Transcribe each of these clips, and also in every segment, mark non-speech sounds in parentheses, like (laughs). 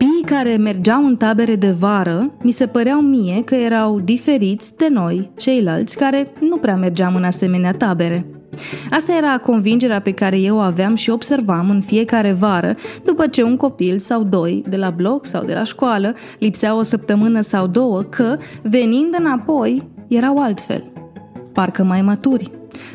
Copiii care mergeau în tabere de vară mi se păreau mie că erau diferiți de noi, ceilalți care nu prea mergeam în asemenea tabere. Asta era convingerea pe care eu o aveam și observam în fiecare vară, după ce un copil sau doi, de la bloc sau de la școală, lipseau o săptămână sau două, că, venind înapoi, erau altfel. Parcă mai maturi,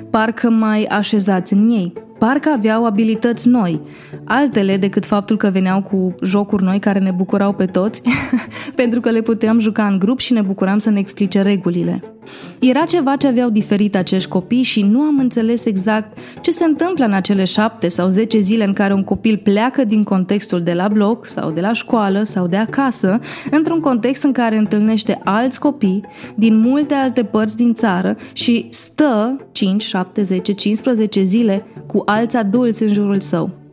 parcă mai așezați în ei, parcă aveau abilități noi, altele decât faptul că veneau cu jocuri noi care ne bucurau pe toți, (laughs) pentru că le puteam juca în grup și ne bucuram să ne explice regulile. Era ceva ce aveau diferit acești copii și nu am înțeles exact ce se întâmplă în acele șapte sau zece zile în care un copil pleacă din contextul de la bloc sau de la școală sau de acasă, într-un context în care întâlnește alți copii din multe alte părți din țară și stă 5, 7, 10, 15 zile cu alți adulți în jurul său.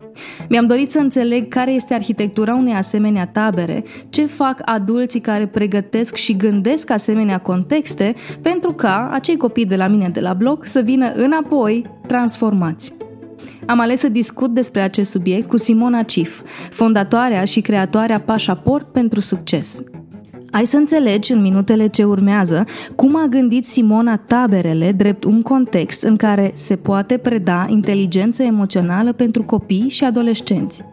Mi-am dorit să înțeleg care este arhitectura unei asemenea tabere, ce fac adulții care pregătesc și gândesc asemenea contexte pentru ca acei copii de la mine de la bloc să vină înapoi transformați. Am ales să discut despre acest subiect cu Simona Cif, fondatoarea și creatoarea Pașaport pentru Succes. Ai să înțelegi în minutele ce urmează cum a gândit Simona taberele drept un context în care se poate preda inteligență emoțională pentru copii și adolescenți.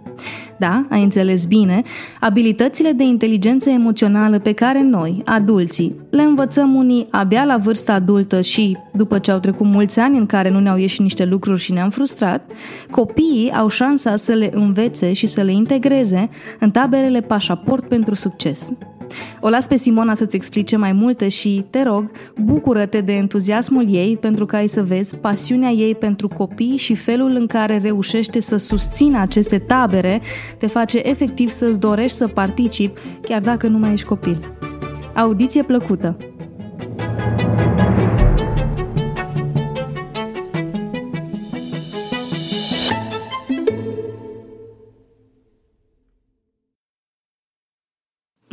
Da, ai înțeles bine, abilitățile de inteligență emoțională pe care noi, adulții, le învățăm unii abia la vârsta adultă și după ce au trecut mulți ani în care nu ne-au ieșit niște lucruri și ne-am frustrat, copiii au șansa să le învețe și să le integreze în taberele pașaport pentru succes. O las pe Simona să-ți explice mai multe și, te rog, bucură-te de entuziasmul ei pentru că ai să vezi pasiunea ei pentru copii și felul în care reușește să susțină aceste tabere te face efectiv să-ți dorești să participi, chiar dacă nu mai ești copil. Audiție plăcută!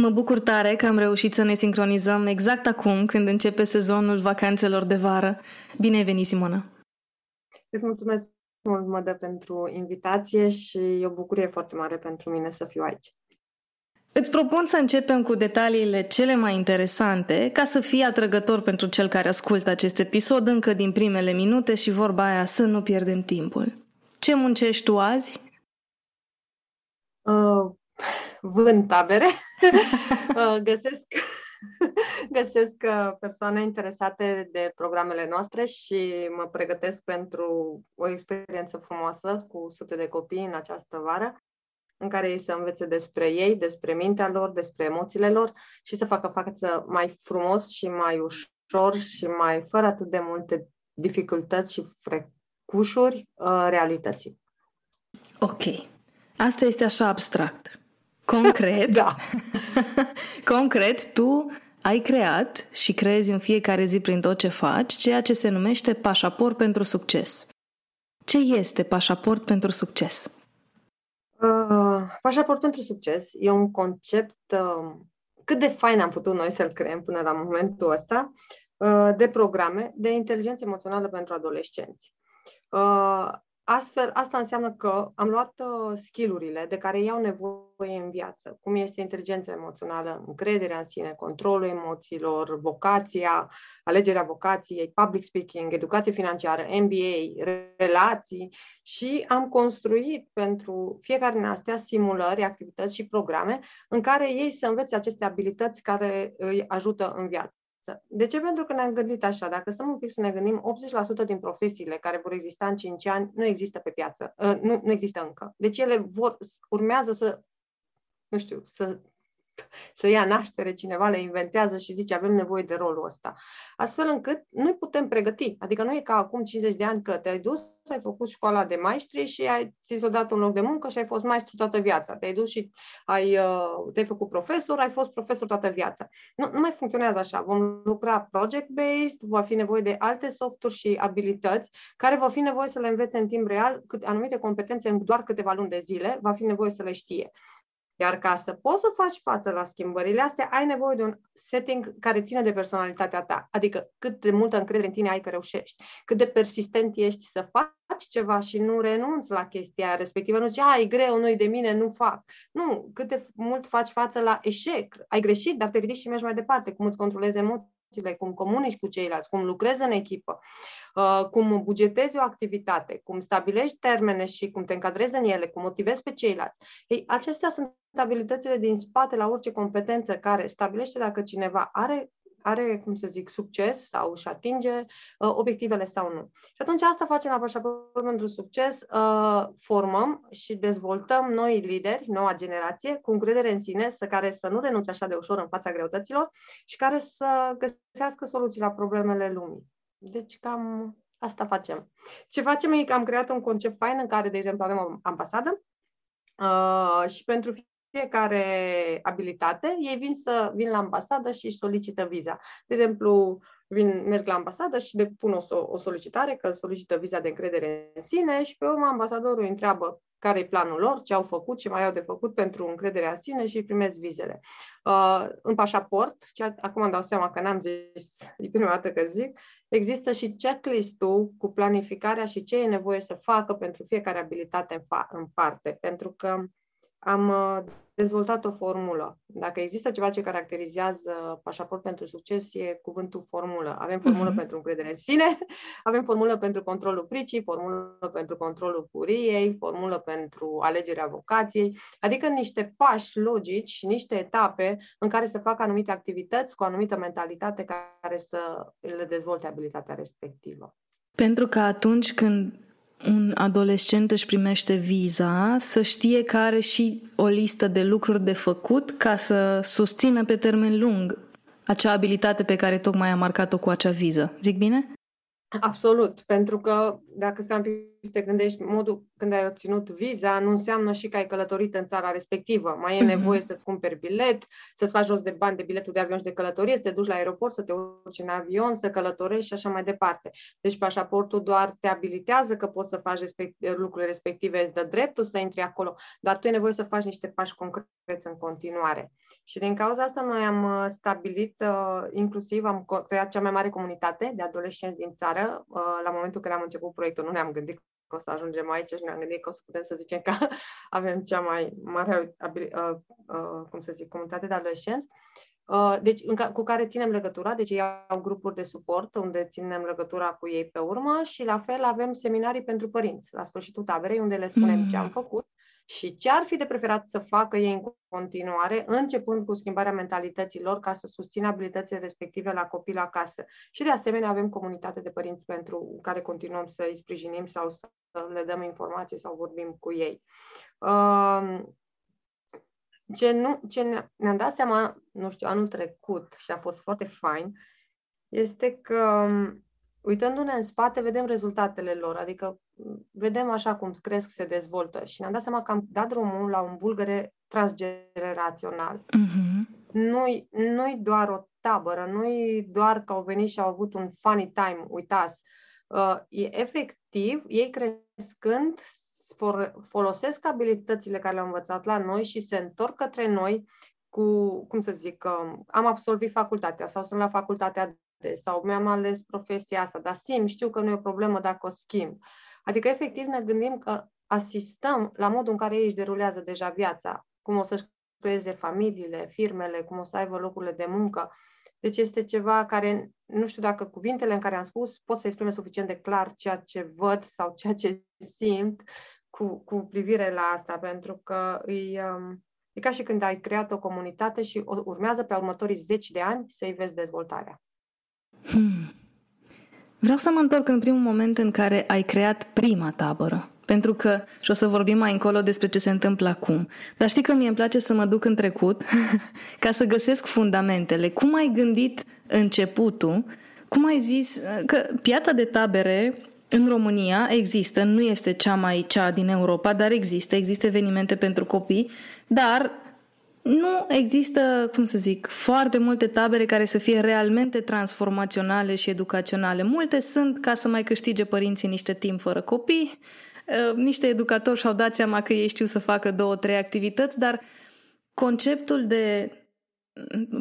Mă bucur tare că am reușit să ne sincronizăm exact acum când începe sezonul vacanțelor de vară. Bine ai venit, Simona! Îți mulțumesc mult, Mădă, pentru invitație și e o bucurie foarte mare pentru mine să fiu aici. Îți propun să începem cu detaliile cele mai interesante, ca să fie atrăgător pentru cel care ascultă acest episod încă din primele minute și vorba aia să nu pierdem timpul. Ce muncești tu azi? Uh, vând tabere, (laughs) uh, găsesc, (laughs) găsesc uh, persoane interesate de programele noastre și mă pregătesc pentru o experiență frumoasă cu sute de copii în această vară, în care ei să învețe despre ei, despre mintea lor, despre emoțiile lor și să facă față mai frumos și mai ușor și mai fără atât de multe dificultăți și frecușuri uh, realității. Ok. Asta este așa abstract. Concret, (laughs) da. (laughs) concret, tu ai creat și crezi în fiecare zi prin tot ce faci ceea ce se numește pașaport pentru succes. Ce este pașaport pentru succes? Uh, pașaport pentru succes e un concept uh, cât de fain am putut noi să-l creăm până la momentul ăsta uh, de programe de inteligență emoțională pentru adolescenți. Uh, Astfel, asta înseamnă că am luat uh, skillurile de care iau nevoie în viață, cum este inteligența emoțională, încrederea în sine, controlul emoțiilor, vocația, alegerea vocației, public speaking, educație financiară, MBA, relații și am construit pentru fiecare din astea simulări, activități și programe în care ei să învețe aceste abilități care îi ajută în viață. De ce? Pentru că ne-am gândit așa, dacă stăm un pic să ne gândim, 80% din profesiile care vor exista în 5 ani nu există pe piață, uh, nu, nu există încă. Deci ele vor, urmează să, nu știu, să (laughs) să ia naștere, cineva le inventează și zice avem nevoie de rolul ăsta. Astfel încât noi putem pregăti. Adică nu e ca acum 50 de ani că te-ai dus, ai făcut școala de maestri și ai, ți s-a dat un loc de muncă și ai fost maestru toată viața. Te-ai dus și ai, uh, te-ai făcut profesor, ai fost profesor toată viața. Nu, nu mai funcționează așa. Vom lucra project-based, va fi nevoie de alte softuri și abilități care va fi nevoie să le învețe în timp real, cât, anumite competențe în doar câteva luni de zile, va fi nevoie să le știe. Iar ca să poți să faci față la schimbările astea, ai nevoie de un setting care ține de personalitatea ta. Adică cât de multă încredere în tine ai că reușești, cât de persistent ești să faci ceva și nu renunți la chestia respectivă. Nu zici, a, e greu, nu-i de mine, nu fac. Nu, cât de mult faci față la eșec. Ai greșit, dar te ridici și mergi mai departe, cum îți controlezi emoțiile, cum comunici cu ceilalți, cum lucrezi în echipă. Uh, cum bugetezi o activitate, cum stabilești termene și cum te încadrezi în ele, cum motivezi pe ceilalți. Ei, acestea sunt abilitățile din spate la orice competență care stabilește dacă cineva are are, cum să zic, succes sau își atinge uh, obiectivele sau nu. Și atunci asta facem la Pașaport pentru Succes, uh, formăm și dezvoltăm noi lideri, noua generație, cu încredere în sine, să care să nu renunțe așa de ușor în fața greutăților și care să găsească soluții la problemele lumii. Deci cam asta facem. Ce facem e că am creat un concept fain în care, de exemplu, avem o ambasadă uh, și pentru fiecare abilitate, ei vin să vin la ambasadă și își solicită viza. De exemplu, vin, merg la ambasadă și depun o, o solicitare că solicită viza de încredere în sine și pe urmă ambasadorul îi întreabă care e planul lor, ce au făcut, ce mai au de făcut pentru încrederea în sine și primesc vizele. Uh, în pașaport, ce, acum îmi dau seama că n-am zis, (laughs) e prima dată că zic, există și checklist-ul cu planificarea și ce e nevoie să facă pentru fiecare abilitate în, fa- în parte, pentru că am uh, dezvoltat o formulă. Dacă există ceva ce caracterizează pașaport pentru succes, e cuvântul formulă. Avem formulă uh-huh. pentru încredere în sine, (laughs) avem formulă pentru controlul pricii, formulă pentru controlul furiei, formulă pentru alegerea vocației, adică niște pași logici și niște etape în care să facă anumite activități cu o anumită mentalitate care să le dezvolte abilitatea respectivă. Pentru că atunci când un adolescent își primește viza, să știe că are și o listă de lucruri de făcut ca să susțină pe termen lung acea abilitate pe care tocmai a marcat-o cu acea viză. Zic bine? Absolut, pentru că dacă stai un pic să te gândești, modul când ai obținut viza nu înseamnă și că ai călătorit în țara respectivă. Mai e mhm. nevoie să-ți cumperi bilet, să-ți faci jos de bani de biletul de avion și de călătorie, să te duci la aeroport, să te urci în avion, să călătorești și așa mai departe. Deci pașaportul doar te abilitează că poți să faci respect, lucrurile respective, îți dă dreptul să intri acolo, dar tu ai nevoie să faci niște pași concreți în continuare. Și din cauza asta noi am uh, stabilit, uh, inclusiv am creat cea mai mare comunitate de adolescenți din țară. Uh, la momentul când am început proiectul nu ne-am gândit că o să ajungem aici și ne-am gândit că o să putem să zicem că (laughs) avem cea mai mare, cum să zic, comunitate de adolescenți. Deci, cu care ținem legătura, deci ei au grupuri de suport unde ținem legătura cu ei pe urmă și la fel avem seminarii pentru părinți la sfârșitul taberei unde le spunem mm. ce am făcut și ce ar fi de preferat să facă ei în continuare, începând cu schimbarea mentalității lor ca să susțină abilitățile respective la copii la casă. Și de asemenea avem comunitate de părinți pentru care continuăm să îi sprijinim sau să le dăm informații sau vorbim cu ei. Um, ce, nu, ce ne-am dat seama, nu știu, anul trecut și a fost foarte fain, este că uitându-ne în spate, vedem rezultatele lor, adică vedem așa cum cresc, se dezvoltă și ne-am dat seama că am dat drumul la un bulgăre transgenerațional. Uh-huh. Nu-i, nu-i doar o tabără, nu-i doar că au venit și au avut un funny time, uitați. Uh, e efectiv, ei crescând, folosesc abilitățile care le-au învățat la noi și se întorc către noi cu, cum să zic, um, am absolvit facultatea sau sunt la facultatea de sau mi-am ales profesia asta, dar simt, știu că nu e o problemă dacă o schimb. Adică, efectiv, ne gândim că asistăm la modul în care ei își derulează deja viața, cum o să-și creeze familiile, firmele, cum o să aibă locurile de muncă. Deci este ceva care, nu știu dacă cuvintele în care am spus pot să exprime suficient de clar ceea ce văd sau ceea ce simt cu, cu privire la asta, pentru că îi, um, e ca și când ai creat o comunitate și urmează pe următorii zeci de ani să-i vezi dezvoltarea. Hmm. Vreau să mă întorc în primul moment în care ai creat prima tabără. Pentru că, și o să vorbim mai încolo despre ce se întâmplă acum, dar știi că mie îmi place să mă duc în trecut (laughs) ca să găsesc fundamentele. Cum ai gândit începutul? Cum ai zis că piața de tabere în România există, nu este cea mai cea din Europa, dar există, există evenimente pentru copii, dar nu există, cum să zic, foarte multe tabere care să fie realmente transformaționale și educaționale. Multe sunt ca să mai câștige părinții niște timp fără copii, uh, niște educatori și-au dat seama că ei știu să facă două, trei activități, dar conceptul de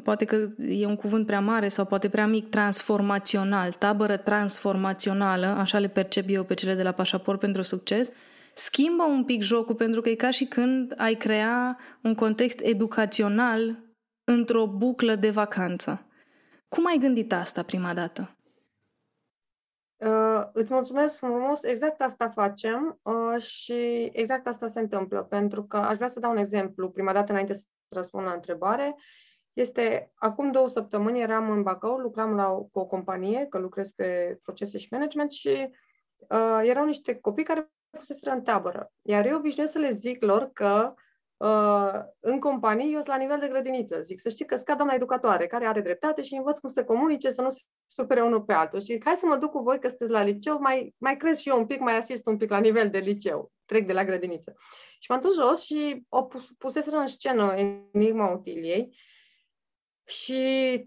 poate că e un cuvânt prea mare sau poate prea mic, transformațional, tabără transformațională, așa le percep eu pe cele de la pașaport pentru succes, schimbă un pic jocul pentru că e ca și când ai crea un context educațional într-o buclă de vacanță. Cum ai gândit asta prima dată? Uh, îți mulțumesc frumos, exact asta facem uh, și exact asta se întâmplă, pentru că aș vrea să dau un exemplu, prima dată înainte să răspund la întrebare. Este, acum două săptămâni eram în Bacău, lucram la o, cu o companie, că lucrez pe procese și management și uh, erau niște copii care fuseseră în tabără. Iar eu obișnuiesc să le zic lor că uh, în companie eu sunt la nivel de grădiniță. Zic, să știți că scad doamna educatoare, care are dreptate și învăț cum să comunice, să nu se supere unul pe altul. Și hai să mă duc cu voi că sunteți la liceu, mai, mai cresc și eu un pic, mai asist un pic la nivel de liceu. Trec de la grădiniță. Și m-am dus jos și o pus, puseseră în scenă Enigma Utiliei și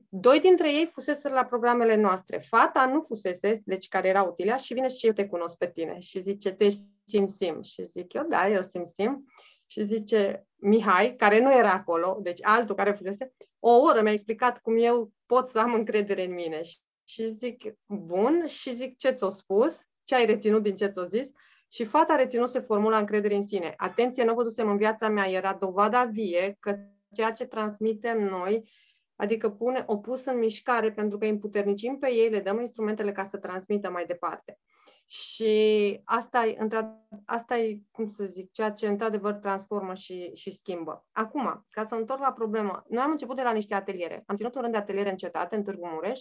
doi dintre ei fusese la programele noastre. Fata nu fusese, deci care era utilea, și vine și eu te cunosc pe tine. Și zice, tu ești Sim-Sim. Și zic eu, da, eu Sim-Sim. Și zice Mihai, care nu era acolo, deci altul care fusese, o oră mi-a explicat cum eu pot să am încredere în mine. Și zic, bun, și zic, ce ți-o spus? Ce ai reținut din ce ți-o zis? Și fata reținuse formula încredere în sine. Atenție, nu văzusem în viața mea, era dovada vie că ceea ce transmitem noi Adică pune, o pus în mișcare pentru că îi împuternicim pe ei, le dăm instrumentele ca să transmită mai departe. Și asta e, asta e, cum să zic, ceea ce într-adevăr transformă și, și schimbă. Acum, ca să întorc la problemă, noi am început de la niște ateliere. Am ținut un rând de ateliere în cetate, în Târgu Mureș,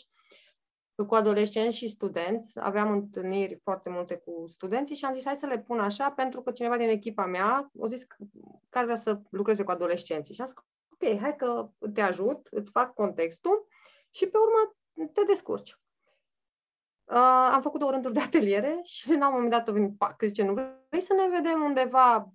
cu adolescenți și studenți. Aveam întâlniri foarte multe cu studenții și am zis hai să le pun așa pentru că cineva din echipa mea a zis că ar vrea să lucreze cu adolescenții. Și am zis ok, hai că te ajut, îți fac contextul și pe urmă te descurci. Uh, am făcut două rânduri de ateliere și la un moment dat a venit pac, zice, nu vrei să ne vedem undeva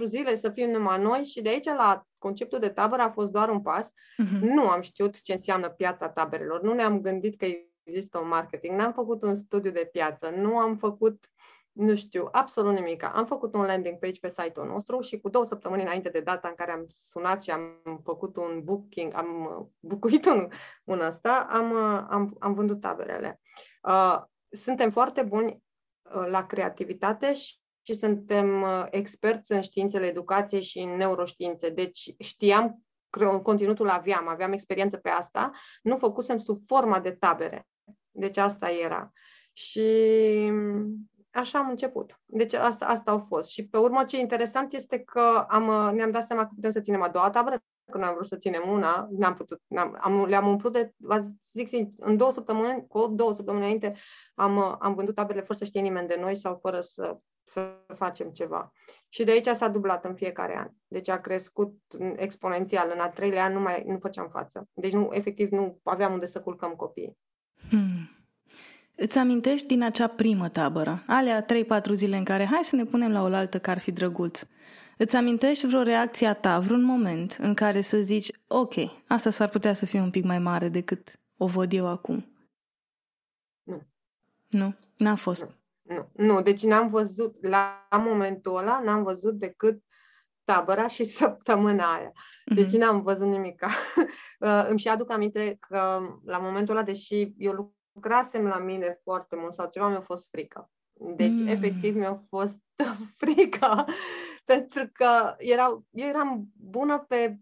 3-4 zile să fim numai noi și de aici la conceptul de tabără a fost doar un pas. Uh-huh. Nu am știut ce înseamnă piața taberelor, nu ne-am gândit că există un marketing, n-am făcut un studiu de piață, nu am făcut nu știu, absolut nimic. Am făcut un landing page pe site-ul nostru și cu două săptămâni înainte de data în care am sunat și am făcut un booking, am bucuit un, un ăsta, am, am, am vândut taberele. Uh, suntem foarte buni uh, la creativitate și, și suntem uh, experți în științele educației și în neuroștiințe. Deci știam conținutul aveam, aveam experiență pe asta, nu făcusem sub forma de tabere. Deci asta era. Și așa am început. Deci asta, asta au fost. Și pe urmă ce interesant este că am, ne-am dat seama că putem să ținem a doua tabără, că n-am vrut să ținem una, n-am putut, n-am, am, le-am umplut de, vă zic în două săptămâni, cu două săptămâni înainte, am, am vândut taberele fără să știe nimeni de noi sau fără să, să facem ceva. Și de aici s-a dublat în fiecare an. Deci a crescut exponențial. În al treilea an nu mai nu făceam față. Deci nu, efectiv nu aveam unde să culcăm copiii. Hmm. Îți amintești din acea primă tabără, alea 3-4 zile în care hai să ne punem la oaltă că ar fi drăguț. Îți amintești vreo reacție a ta, vreun moment în care să zici, ok, asta s-ar putea să fie un pic mai mare decât o văd eu acum? Nu. Nu? N-a fost? Nu, nu. nu. deci n-am văzut, la momentul ăla, n-am văzut decât tabăra și (laughs) săptămâna aia. Deci mm-hmm. n-am văzut nimic. (laughs) Îmi și aduc aminte că la momentul ăla, deși eu lucrasem la mine foarte mult sau ceva, mi-a fost frică. Deci, mm. efectiv, mi-a fost (laughs) frică pentru că erau, eu eram bună pe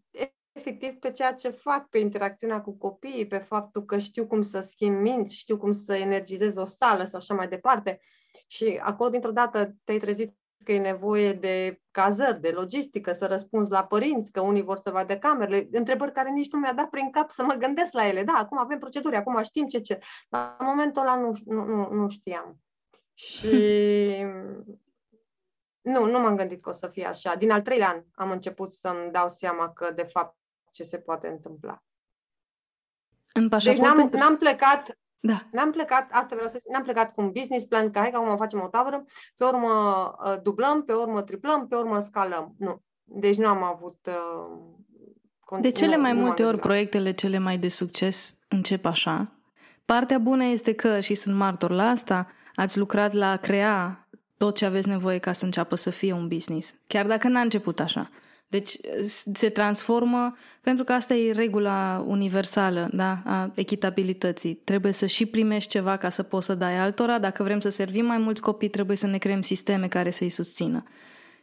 efectiv pe ceea ce fac, pe interacțiunea cu copiii, pe faptul că știu cum să schimb minți, știu cum să energizez o sală sau așa mai departe. Și acolo, dintr-o dată, te-ai trezit că e nevoie de cazări, de logistică, să răspunzi la părinți, că unii vor să vadă camerele, întrebări care nici nu mi-a dat prin cap să mă gândesc la ele. Da, acum avem proceduri, acum știm ce ce. Dar în momentul ăla nu, nu, nu, nu știam. Și (laughs) nu, nu m-am gândit că o să fie așa. Din al treilea an am început să-mi dau seama că, de fapt, ce se poate întâmpla. În deci n-am, n-am plecat da. N-am plecat, asta vreau să zic, n-am plecat cu un business plan, că hai că acum facem o tabără, pe urmă uh, dublăm, pe urmă triplăm, pe urmă scalăm. Nu. Deci nu am avut... Uh, de cele mai multe ori proiectele cele mai de succes încep așa. Partea bună este că, și sunt martor la asta, ați lucrat la a crea tot ce aveți nevoie ca să înceapă să fie un business. Chiar dacă n-a început așa. Deci se transformă, pentru că asta e regula universală da? a echitabilității. Trebuie să și primești ceva ca să poți să dai altora. Dacă vrem să servim mai mulți copii, trebuie să ne creăm sisteme care să-i susțină.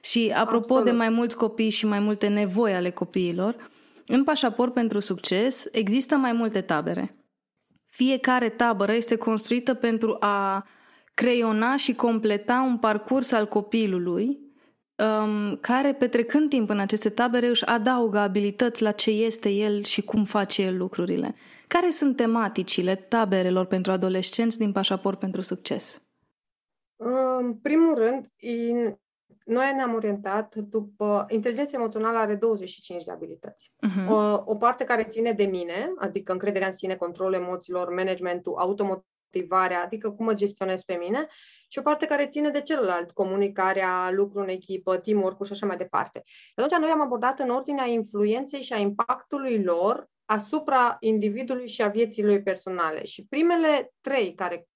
Și apropo Absolut. de mai mulți copii și mai multe nevoi ale copiilor, în pașaport pentru succes există mai multe tabere. Fiecare tabără este construită pentru a creiona și completa un parcurs al copilului um, care, petrecând timp în aceste tabere, își adaugă abilități la ce este el și cum face el lucrurile. Care sunt tematicile taberelor pentru adolescenți din Pașaport pentru Succes? În primul rând, noi ne-am orientat după... Inteligența emoțională are 25 de abilități. Uh-huh. O, o parte care ține de mine, adică încrederea în sine, controlul emoțiilor, managementul, automotivarea, adică cum mă gestionez pe mine, și o parte care ține de celălalt, comunicarea, lucru în echipă, teamwork și așa mai departe. Atunci noi am abordat în ordinea influenței și a impactului lor asupra individului și a vieții lui personale. Și primele trei care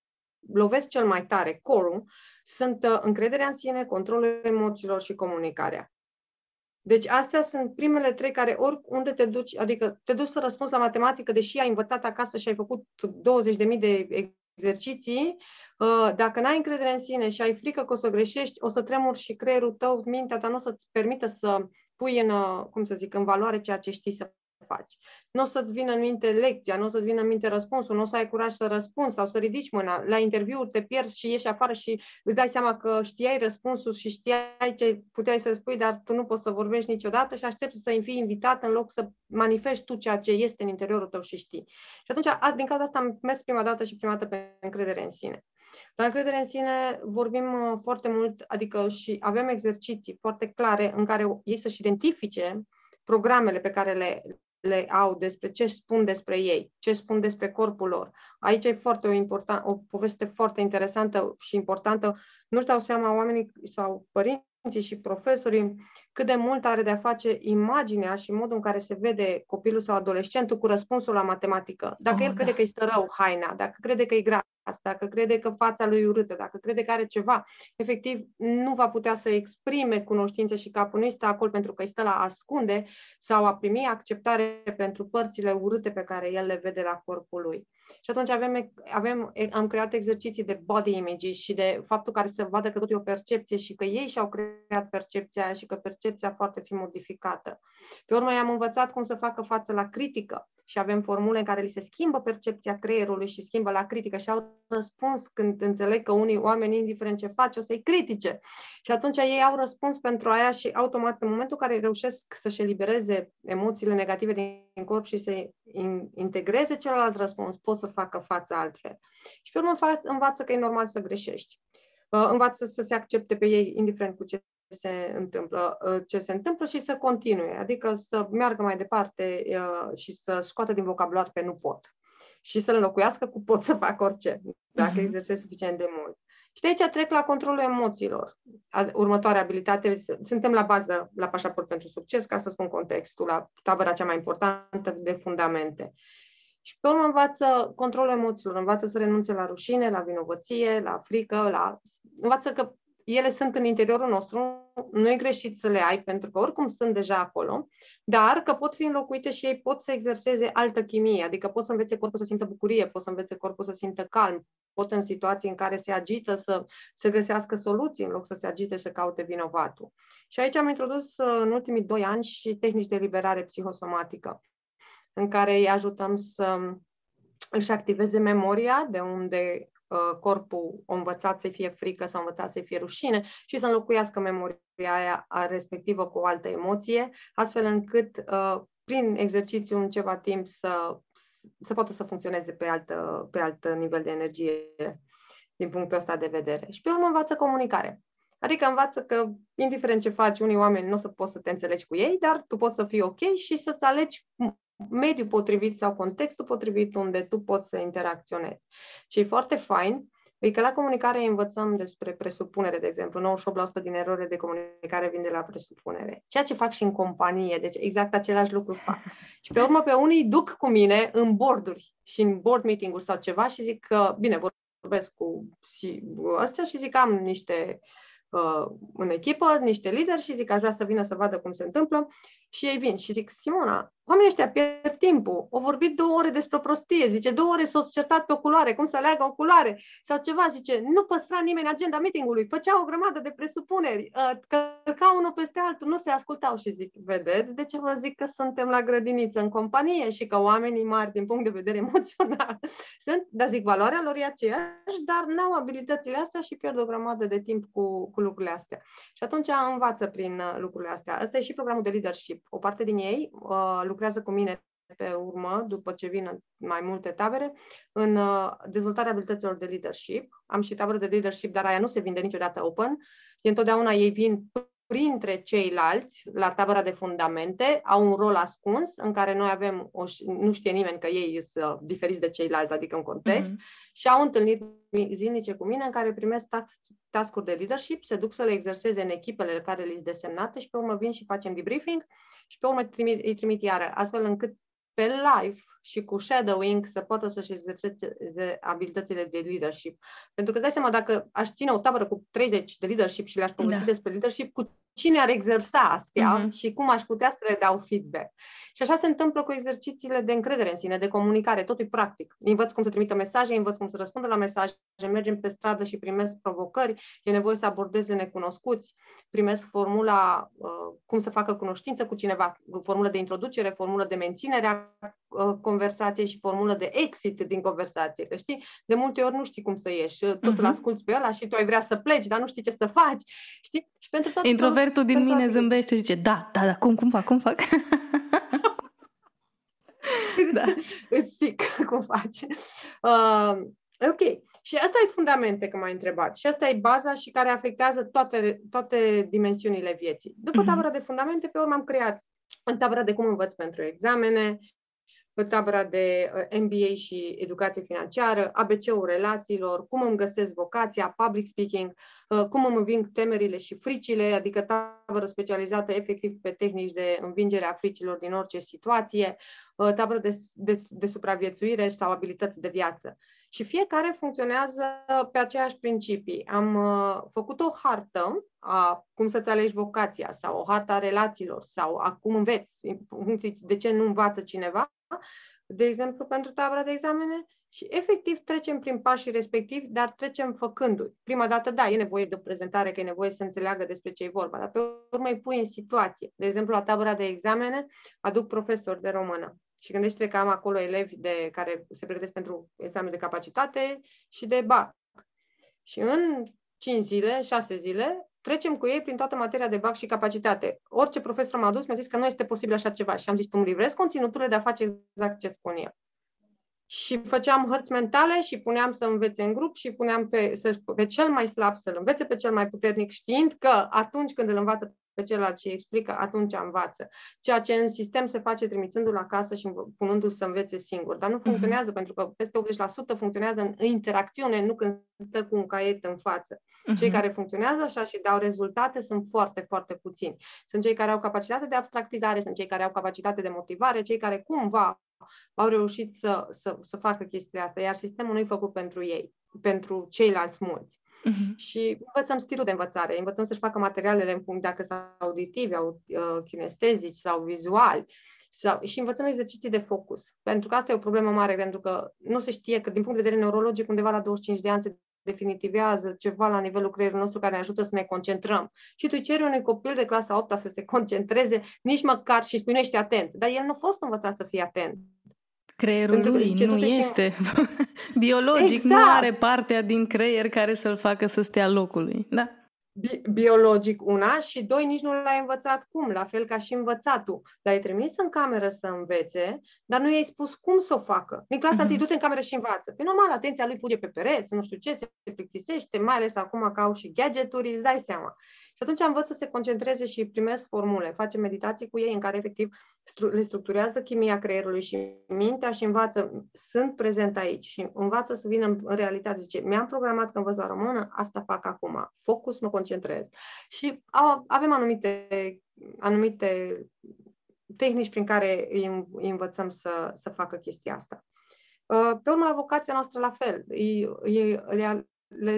lovesc cel mai tare, core sunt uh, încrederea în sine, controlul emoțiilor și comunicarea. Deci astea sunt primele trei care oriunde te duci, adică te duci să răspunzi la matematică, deși ai învățat acasă și ai făcut 20.000 de exerciții, uh, dacă n-ai încredere în sine și ai frică că o să greșești, o să tremuri și creierul tău, mintea ta nu o să-ți permită să pui în, uh, cum să zic, în valoare ceea ce știi să faci. Nu o să-ți vină în minte lecția, nu o să-ți vină în minte răspunsul, nu o să ai curaj să răspunzi sau să ridici mâna. La interviu te pierzi și ieși afară și îți dai seama că știai răspunsul și știai ce puteai să spui, dar tu nu poți să vorbești niciodată și aștepți să fii invitat în loc să manifesti tu ceea ce este în interiorul tău și știi. Și atunci, din cauza asta am mers prima dată și prima dată pe încredere în sine. La încredere în sine vorbim uh, foarte mult, adică și avem exerciții foarte clare în care ei să-și identifice programele pe care le, le au, despre ce spun despre ei, ce spun despre corpul lor. Aici e foarte o, important, o poveste foarte interesantă și importantă. Nu-și dau seama oamenii sau părinții și profesorii cât de mult are de-a face imaginea și modul în care se vede copilul sau adolescentul cu răspunsul la matematică. Dacă oh, el crede da. că este rău haina, dacă crede că e gras, dacă crede că fața lui urâtă, dacă crede că are ceva, efectiv nu va putea să exprime cunoștință și capul nu este acolo pentru că îi stă la ascunde sau a primi acceptare pentru părțile urâte pe care el le vede la corpul lui. Și atunci avem, avem, am creat exerciții de body image și de faptul care să vadă că tot e o percepție și că ei și-au creat percepția și că percepția poate fi modificată. Pe urmă i-am învățat cum să facă față la critică și avem formule în care li se schimbă percepția creierului și schimbă la critică și au răspuns când înțeleg că unii oameni, indiferent ce face, o să-i critique. Și atunci ei au răspuns pentru aia și automat în momentul în care reușesc să-și elibereze emoțiile negative din corp și să integreze celălalt răspuns, pot să facă față altfel. Și pe urmă învață că e normal să greșești. Uh, învață să se accepte pe ei, indiferent cu ce se întâmplă, uh, ce se întâmplă și să continue, adică să meargă mai departe uh, și să scoată din vocabular pe nu pot și să-l înlocuiască cu pot să fac orice, dacă uh-huh. exersez suficient de mult. Și de aici trec la controlul emoțiilor. Următoarea abilitate, suntem la bază, la pașaport pentru succes, ca să spun contextul, la tabăra cea mai importantă de fundamente. Și pe urmă învață controlul emoțiilor, învață să renunțe la rușine, la vinovăție, la frică, la... învață că ele sunt în interiorul nostru, nu e greșit să le ai, pentru că oricum sunt deja acolo, dar că pot fi înlocuite și ei pot să exerseze altă chimie, adică pot să învețe corpul să simtă bucurie, pot să învețe corpul să simtă calm, pot în situații în care se agită să, să găsească soluții în loc să se agite să caute vinovatul. Și aici am introdus uh, în ultimii doi ani și tehnici de liberare psihosomatică, în care îi ajutăm să își activeze memoria de unde Uh, corpul o învățat să fie frică sau învățat să fie rușine și să înlocuiască memoria aia respectivă cu o altă emoție, astfel încât uh, prin exercițiu în ceva timp să, să poată să funcționeze pe, altă, pe alt nivel de energie din punctul ăsta de vedere. Și pe urmă învață comunicare. Adică învață că, indiferent ce faci, unii oameni nu o să poți să te înțelegi cu ei, dar tu poți să fii ok și să-ți alegi mediul potrivit sau contextul potrivit unde tu poți să interacționezi. Și e foarte fain E că la comunicare învățăm despre presupunere, de exemplu. 98% din erorile de comunicare vin de la presupunere. Ceea ce fac și în companie, deci exact același lucru fac. (laughs) Și pe urmă pe unii duc cu mine în borduri și în board meeting-uri sau ceva și zic că, bine, vorbesc cu și astea și zic că am niște uh, în echipă, niște lideri și zic, aș vrea să vină să vadă cum se întâmplă și ei vin și zic, Simona, oamenii ăștia pierd timpul, au vorbit două ore despre prostie, zice, două ore s-au certat pe o culoare, cum să aleagă o culoare sau ceva, zice, nu păstra nimeni agenda meetingului, făcea o grămadă de presupuneri, uh, călca unul peste altul, nu se ascultau. Și zic, vedeți de ce vă zic că suntem la grădiniță în companie și că oamenii mari din punct de vedere (laughs) emoțional sunt, dar zic, valoarea lor e aceeași, dar n-au abilitățile astea și pierd o grămadă de timp cu, cu lucrurile astea. Și atunci învață prin uh, lucrurile astea. Asta e și programul de leadership o parte din ei uh, lucrează cu mine pe urmă, după ce vin în mai multe tabere, în uh, dezvoltarea abilităților de leadership. Am și tabără de leadership, dar aia nu se vinde niciodată open. E întotdeauna ei vin printre ceilalți la tabăra de fundamente, au un rol ascuns în care noi avem, o, nu știe nimeni că ei sunt diferiți de ceilalți, adică în context, mm-hmm. și au întâlnit zilnice cu mine în care primesc task-uri de leadership, se duc să le exerseze în echipele care le-s desemnate și pe urmă vin și facem debriefing și pe urmă trimit, îi trimit iară, astfel încât pe live și cu shadowing să poată să-și exerceze abilitățile de leadership. Pentru că îți dai seama, dacă aș ține o tabără cu 30 de leadership și le-aș povesti da. despre leadership, cu cine ar exersa astea uh-huh. și cum aș putea să le dau feedback. Și așa se întâmplă cu exercițiile de încredere în sine, de comunicare, totul e practic. Învăț cum să trimită mesaje, învăț cum să răspundă la mesaje, mergem pe stradă și primesc provocări, e nevoie să abordeze necunoscuți, primesc formula uh, cum să facă cunoștință cu cineva, formulă de introducere, formulă de menținere a uh, conversației și formulă de exit din conversație. Că știi, de multe ori nu știi cum să ieși, totul uh-huh. asculți pe ăla și tu ai vrea să pleci, dar nu știi ce să faci. Știi? Și pentru tot Introvertul din mine zâmbește și zice, da, da, da, cum, cum fac, cum fac? (laughs) da. Îți zic (laughs) cum faci. Uh, ok. Și asta e fundamente, că m-ai întrebat. Și asta e baza și care afectează toate, toate dimensiunile vieții. După mm-hmm. tabăra de fundamente, pe urmă am creat în tabăra de cum învăț pentru examene, tabăra de uh, MBA și educație financiară, ABC-ul relațiilor, cum îmi găsesc vocația, public speaking, uh, cum îmi înving temerile și fricile, adică tabără specializată efectiv pe tehnici de învingere a fricilor din orice situație, uh, tabără de, de, de supraviețuire sau abilități de viață. Și fiecare funcționează pe aceeași principii. Am uh, făcut o hartă a cum să-ți alegi vocația sau o hartă a relațiilor sau a cum înveți, de ce nu învață cineva, de exemplu, pentru tabăra de examene și efectiv trecem prin pașii respectivi, dar trecem făcându-i. Prima dată, da, e nevoie de o prezentare, că e nevoie să înțeleagă despre ce e vorba, dar pe urmă îi pui în situație. De exemplu, la tabăra de examene aduc profesori de română. Și gândește că am acolo elevi de, care se pregătesc pentru examen de capacitate și de BAC. Și în 5 zile, 6 zile, trecem cu ei prin toată materia de BAC și capacitate. Orice profesor m-a dus mi-a zis că nu este posibil așa ceva. Și am zis, tu îmi livrezi conținuturile de a face exact ce spun eu. Și făceam hărți mentale și puneam să învețe în grup și puneam pe, să, pe cel mai slab să-l învețe pe cel mai puternic, știind că atunci când îl învață pe celălalt și explică, atunci învață. Ceea ce în sistem se face trimițându-l acasă și punându-l să învețe singur. Dar nu mhm. funcționează, uh-huh. pentru că peste 80% funcționează în interacțiune, nu când stă cu un caiet în față. Uh-huh. Cei care funcționează așa și dau rezultate sunt foarte, foarte puțini. Sunt cei care au capacitate de abstractizare, sunt cei care au capacitate de motivare, cei care cumva au reușit să, să, să facă chestia asta, iar sistemul nu e făcut pentru ei, pentru ceilalți mulți. Uh-huh. Și învățăm stilul de învățare, învățăm să-și facă materialele în funcție dacă sunt auditivi, au, uh, kinestezici sau vizuali. Sau, și învățăm exerciții de focus. Pentru că asta e o problemă mare, pentru că nu se știe că din punct de vedere neurologic undeva la 25 de ani se definitivează ceva la nivelul creierului nostru care ne ajută să ne concentrăm. Și tu ceri unui copil de clasa 8 să se concentreze, nici măcar și spui nu ești atent. Dar el nu a fost învățat să fie atent. Creierul Pentru lui nu este. (laughs) Biologic exact. nu are partea din creier care să-l facă să stea locului. Da? Bi- biologic una și doi, nici nu l-ai învățat cum, la fel ca și învățatul. L-ai trimis în cameră să învețe, dar nu i-ai spus cum să o facă. Din clasa uh-huh. du în cameră și învață. Pe normal, atenția lui fuge pe pereți, nu știu ce, se plictisește, mai ales acum că au și gadgeturi, îți dai seama. Și atunci învăț să se concentreze și primesc formule, face meditații cu ei în care efectiv le structurează chimia creierului și mintea și învață, sunt prezent aici și învață să vină în, în realitate. Zice, mi-am programat că învăț la română, asta fac acum. Focus, mă concentrez. Și a, avem anumite, anumite tehnici prin care îi, îi învățăm să, să facă chestia asta. Uh, pe urmă, la vocația noastră la fel. Îi, îi, le,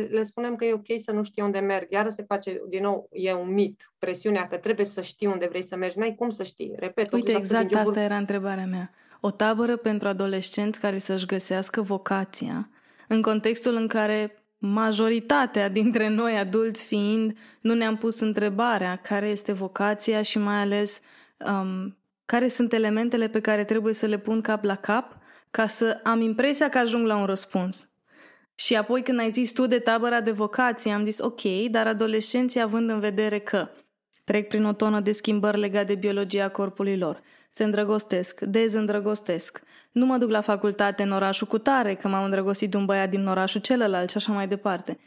le spunem că e ok să nu știi unde merg. Iar se face, din nou, e un mit, presiunea că trebuie să știi unde vrei să mergi. N-ai cum să știi. Repet. Uite, exact asta era întrebarea mea. O tabără pentru adolescenți care să-și găsească vocația, în contextul în care majoritatea dintre noi, adulți fiind, nu ne-am pus întrebarea care este vocația și mai ales um, care sunt elementele pe care trebuie să le pun cap la cap ca să am impresia că ajung la un răspuns. Și apoi când ai zis tu de tabăra de vocație, am zis ok, dar adolescenții având în vedere că trec prin o tonă de schimbări legate de biologia corpului lor, se îndrăgostesc, dezîndrăgostesc, nu mă duc la facultate în orașul cu tare, că m-am îndrăgostit de un băiat din orașul celălalt și așa mai departe.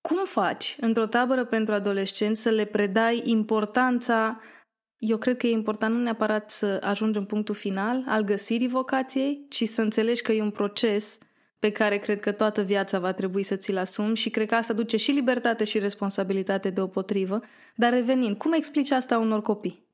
Cum faci într-o tabără pentru adolescenți să le predai importanța eu cred că e important nu neapărat să ajungi în punctul final al găsirii vocației, ci să înțelegi că e un proces pe care cred că toată viața va trebui să ți-l asumi și cred că asta duce și libertate și responsabilitate deopotrivă. Dar revenind, cum explici asta unor copii?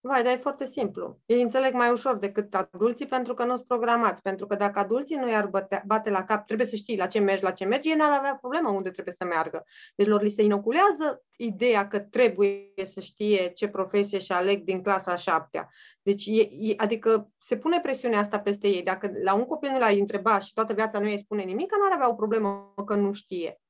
Vai, dar e foarte simplu. Ei înțeleg mai ușor decât adulții pentru că nu sunt programați. Pentru că dacă adulții nu i-ar bate, bate la cap, trebuie să știi la ce mergi, la ce mergi, ei n-ar avea problemă unde trebuie să meargă. Deci lor li se inoculează ideea că trebuie să știe ce profesie și aleg din clasa a șaptea. Deci, e, e, adică se pune presiunea asta peste ei. Dacă la un copil nu l-ai întrebat și toată viața nu îi spune nimic, n-ar avea o problemă că nu știe.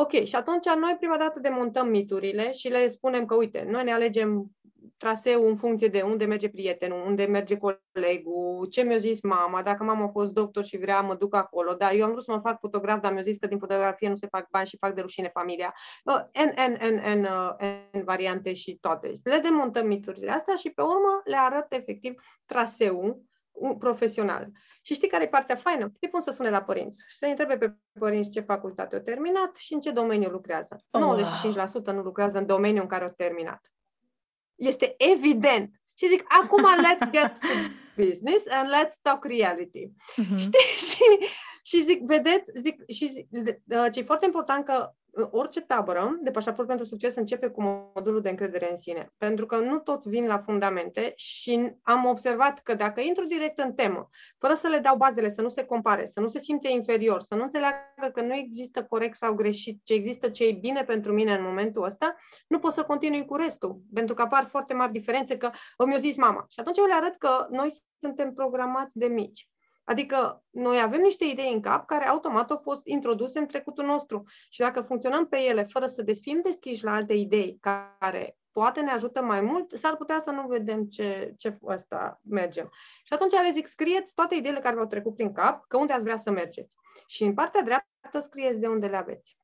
Ok, și atunci noi prima dată demontăm miturile și le spunem că, uite, noi ne alegem traseu în funcție de unde merge prietenul, unde merge colegul, ce mi-a zis mama, dacă mama a fost doctor și vrea, mă duc acolo. Da, eu am vrut să mă fac fotograf, dar mi-a zis că din fotografie nu se fac bani și fac de rușine familia. N, N, N, N, N variante și toate. Le demontăm miturile astea și pe urmă le arăt efectiv traseul profesional. Și știi care e partea faină? Îi pun să sune la părinți și să întrebe pe părinți ce facultate au terminat și în ce domeniu lucrează. Oh, 95% nu lucrează în domeniul în care au terminat. Este evident. Și zic, acum let's get to business and let's talk reality. Uh-huh. (laughs) Știi? Și, și zic, vedeți, zic, și zic, uh, ce e foarte important că orice tabără de pașaport pentru succes începe cu modulul de încredere în sine. Pentru că nu toți vin la fundamente și am observat că dacă intru direct în temă, fără să le dau bazele, să nu se compare, să nu se simte inferior, să nu înțeleagă că nu există corect sau greșit, ce există ce e bine pentru mine în momentul ăsta, nu pot să continui cu restul. Pentru că apar foarte mari diferențe că mi-a zis mama. Și atunci eu le arăt că noi suntem programați de mici. Adică noi avem niște idei în cap care automat au fost introduse în trecutul nostru și dacă funcționăm pe ele fără să fim deschiși la alte idei care poate ne ajută mai mult, s-ar putea să nu vedem ce, ce ăsta mergem. Și atunci le zic, scrieți toate ideile care v-au trecut prin cap, că unde ați vrea să mergeți. Și în partea dreaptă scrieți de unde le aveți.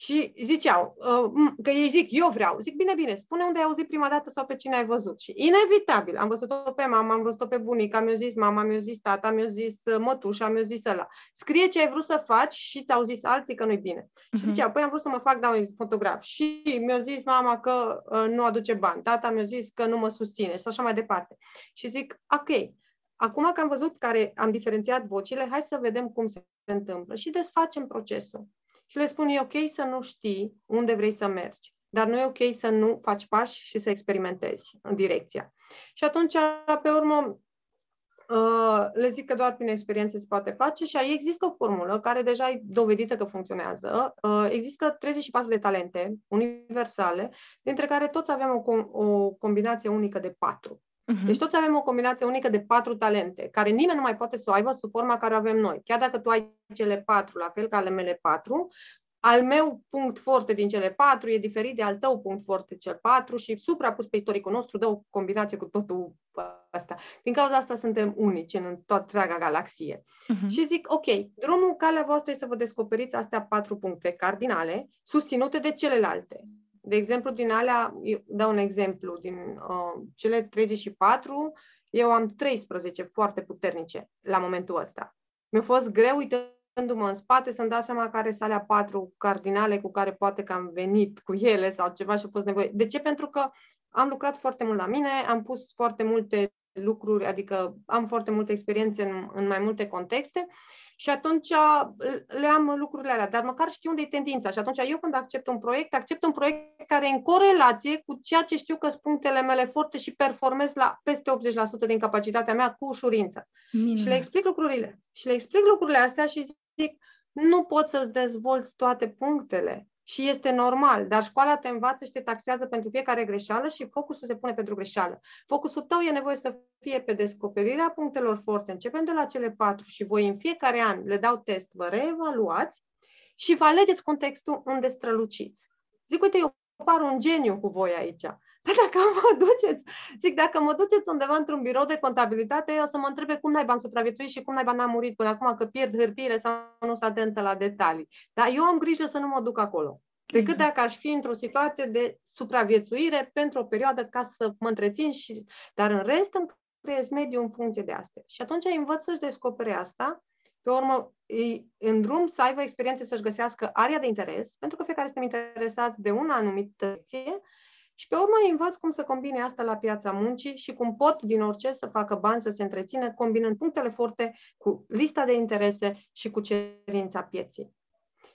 Și ziceau uh, că ei zic, eu vreau. Zic, bine, bine, spune unde ai auzit prima dată sau pe cine ai văzut. Și inevitabil, am văzut-o pe mama, am văzut-o pe bunica, mi-a zis mama, mi-a zis tata, mi-a zis uh, mătușa, mi-a zis ăla. Scrie ce ai vrut să faci și ți-au zis alții că nu-i bine. Uh-huh. Și mhm. zicea, păi am vrut să mă fac, da, un fotograf. Și mi-a zis mama că uh, nu aduce bani, tata mi-a zis că nu mă susține și așa mai departe. Și zic, ok, acum că am văzut care am diferențiat vocile, hai să vedem cum se întâmplă și desfacem procesul și le spun, e ok să nu știi unde vrei să mergi, dar nu e ok să nu faci pași și să experimentezi în direcția. Și atunci, pe urmă, uh, le zic că doar prin experiențe se poate face și aici există o formulă care deja e dovedită că funcționează. Uh, există 34 de talente universale, dintre care toți avem o, o combinație unică de patru. Uh-huh. Deci toți avem o combinație unică de patru talente, care nimeni nu mai poate să o aibă sub forma care o avem noi. Chiar dacă tu ai cele patru, la fel ca ale mele patru, al meu punct forte din cele patru e diferit de al tău punct forte cel patru și suprapus pe istoricul nostru dă o combinație cu totul asta. Din cauza asta suntem unici în toată întreaga galaxie. Uh-huh. Și zic, ok, drumul, calea voastră este să vă descoperiți astea patru puncte cardinale, susținute de celelalte. De exemplu, din alea, dau un exemplu, din uh, cele 34, eu am 13 foarte puternice la momentul ăsta. Mi-a fost greu uitându-mă în spate să-mi dau seama care sunt alea patru cardinale cu care poate că am venit cu ele sau ceva și a fost nevoie. De ce? Pentru că am lucrat foarte mult la mine, am pus foarte multe lucruri, adică am foarte multe experiențe în, în mai multe contexte Și atunci le am lucrurile alea, dar măcar știu unde e tendința. Și atunci eu când accept un proiect, accept un proiect care e în corelație cu ceea ce știu că sunt punctele mele forte și performez la peste 80% din capacitatea mea cu ușurință. Mine. Și le explic lucrurile. Și le explic lucrurile astea și zic, nu poți să-ți dezvolți toate punctele și este normal, dar școala te învață și te taxează pentru fiecare greșeală și focusul se pune pentru greșeală. Focusul tău e nevoie să fie pe descoperirea punctelor forte, începem de la cele patru și voi în fiecare an le dau test, vă reevaluați și vă alegeți contextul unde străluciți. Zic, uite, eu par un geniu cu voi aici. Dar dacă (laughs) mă duceți, zic, dacă mă duceți undeva într-un birou de contabilitate, eu o să mă întrebe cum naiba am supraviețuit și cum naiba n-am murit până acum, că pierd hârtiile sau nu s-a atentă la detalii. Dar eu am grijă să nu mă duc acolo. Decât exact. dacă aș fi într-o situație de supraviețuire pentru o perioadă ca să mă întrețin și... Dar în rest îmi creez mediul în funcție de astea. Și atunci învăț să-și descopere asta, pe urmă în drum să aibă experiențe să-și găsească area de interes, pentru că fiecare suntem interesați de una anumită direcție și pe urmă îi învăț cum să combine asta la piața muncii și cum pot din orice să facă bani să se întrețină, combinând punctele forte cu lista de interese și cu cerința pieții.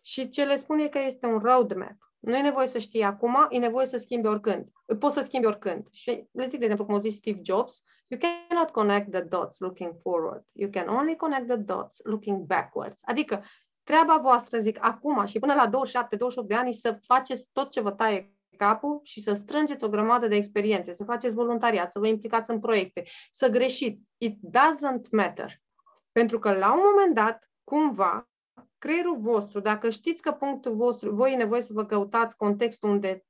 Și ce le spun e că este un roadmap. Nu e nevoie să știi acum, e nevoie să schimbi oricând. Poți să schimbi oricând. Și le zic, de exemplu, cum a zis Steve Jobs, you cannot connect the dots looking forward. You can only connect the dots looking backwards. Adică, treaba voastră, zic, acum și până la 27-28 de ani să faceți tot ce vă taie capul și să strângeți o grămadă de experiențe, să faceți voluntariat, să vă implicați în proiecte, să greșiți. It doesn't matter. Pentru că la un moment dat, cumva, creierul vostru, dacă știți că punctul vostru, voi e nevoie să vă căutați contextul unde,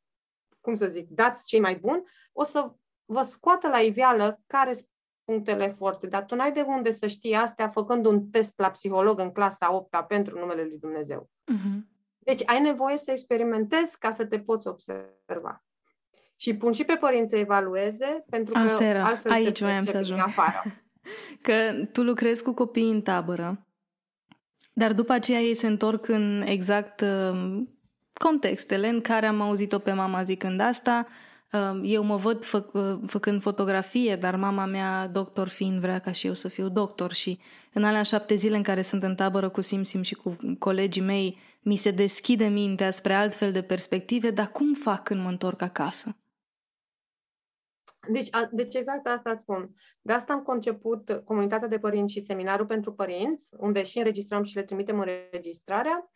cum să zic, dați cei mai buni, o să vă scoată la iveală care sunt punctele forte, dar tu n-ai de unde să știi astea făcând un test la psiholog în clasa 8 pentru numele lui Dumnezeu. Uh-huh. Deci ai nevoie să experimentezi ca să te poți observa. Și pun și pe părinți să evalueze, pentru Asta că era. altfel Aici se voiam să ajung. Afară. (laughs) că tu lucrezi cu copii în tabără, dar după aceea ei se întorc în exact uh, contextele în care am auzit-o pe mama zicând asta, uh, eu mă văd fă, uh, făcând fotografie, dar mama mea, doctor fiind, vrea ca și eu să fiu doctor și în alea șapte zile în care sunt în tabără cu Simsim și cu colegii mei, mi se deschide mintea spre altfel de perspective, dar cum fac când mă întorc acasă? Deci, a, deci exact asta îți spun. De asta am conceput comunitatea de părinți și seminarul pentru părinți, unde și înregistrăm și le trimitem înregistrarea.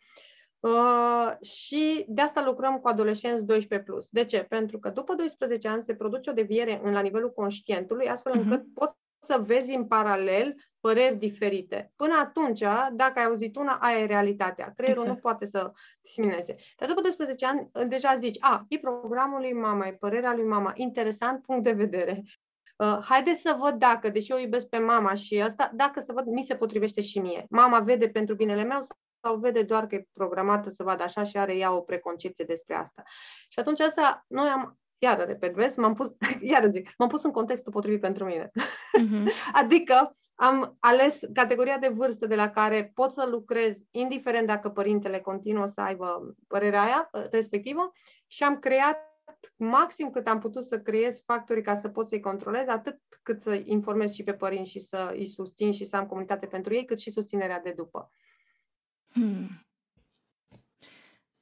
Uh, și de asta lucrăm cu adolescenți 12+. Plus. De ce? Pentru că după 12 ani se produce o deviere în, la nivelul conștientului, astfel mhm. încât uh-huh. poți să vezi în paralel păreri diferite. Până atunci, dacă ai auzit una, aia e realitatea. Creierul exact. nu poate să disemineze. Dar după 12 ani, deja zici, a, e programul lui mama, e părerea lui mama, interesant punct de vedere. Uh, haide să văd dacă, deși eu iubesc pe mama și asta, dacă să văd, mi se potrivește și mie. Mama vede pentru binele meu sau vede doar că e programată să vadă așa și are ea o preconcepție despre asta. Și atunci asta, noi am iară repet, vezi, m-am pus, (laughs) iară zic, m-am pus în contextul potrivit pentru mine. Uh-huh. (laughs) adică am ales categoria de vârstă de la care pot să lucrez, indiferent dacă părintele continuă să aibă părerea aia ă, respectivă, și am creat maxim cât am putut să creez factorii ca să pot să-i controlez, atât cât să informez și pe părinți și să îi susțin și să am comunitate pentru ei, cât și susținerea de după. Hmm.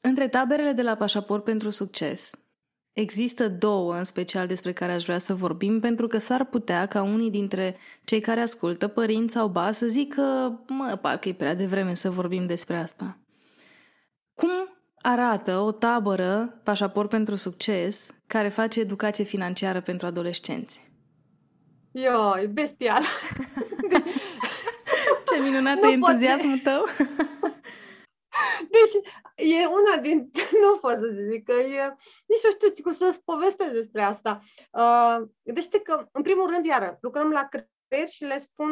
Între taberele de la Pașaport pentru Succes Există două în special despre care aș vrea să vorbim, pentru că s-ar putea ca unii dintre cei care ascultă, părinți sau ba, să zică, mă, parcă e prea devreme să vorbim despre asta. Cum arată o tabără, pașaport pentru succes, care face educație financiară pentru adolescenți? Yo, e bestial! (laughs) Ce minunat e entuziasmul tău! (laughs) Deci, e una din... (laughs) Nu pot să zic că e... Nici nu știu cum să-ți povestesc despre asta. Uh, deci, că, în primul rând, iară, lucrăm la creier și le spun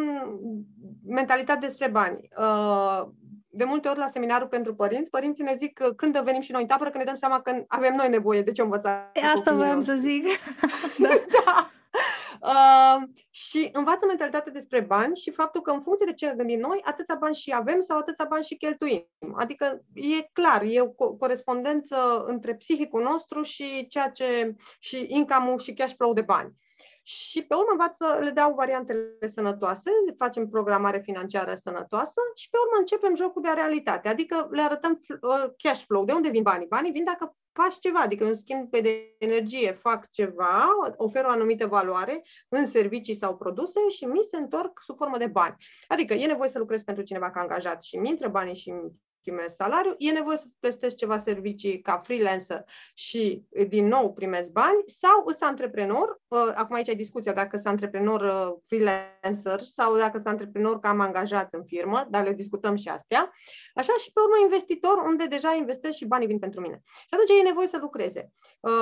mentalitate despre bani. Uh, de multe ori la seminarul pentru părinți, părinții ne zic că când venim și noi în tabără, că ne dăm seama că avem noi nevoie de ce învăța. Asta voiam să zic. (laughs) da. da. Uh, și învață mentalitatea despre bani și faptul că în funcție de ce gândim noi, atâția bani și avem sau atâția bani și cheltuim. Adică e clar, e o corespondență între psihicul nostru și ceea ce și income și cash flow de bani. și pe urmă învață, le dau variantele sănătoase, le facem programare financiară sănătoasă și pe urmă începem jocul de realitate, adică le arătăm uh, cash flow, de unde vin banii? Banii vin dacă faci ceva, adică în schimb pe de energie fac ceva, ofer o anumită valoare în servicii sau produse și mi se întorc sub formă de bani. Adică e nevoie să lucrez pentru cineva ca angajat și mi intră banii și primesc salariu, e nevoie să plătesc ceva servicii ca freelancer și din nou primesc bani sau îs antreprenor, acum aici e discuția dacă sunt antreprenor uh, freelancer sau dacă sunt antreprenor ca am angajat în firmă, dar le discutăm și astea, așa și pe urmă investitor unde deja investesc și banii vin pentru mine. Și atunci e nevoie să lucreze. Uh,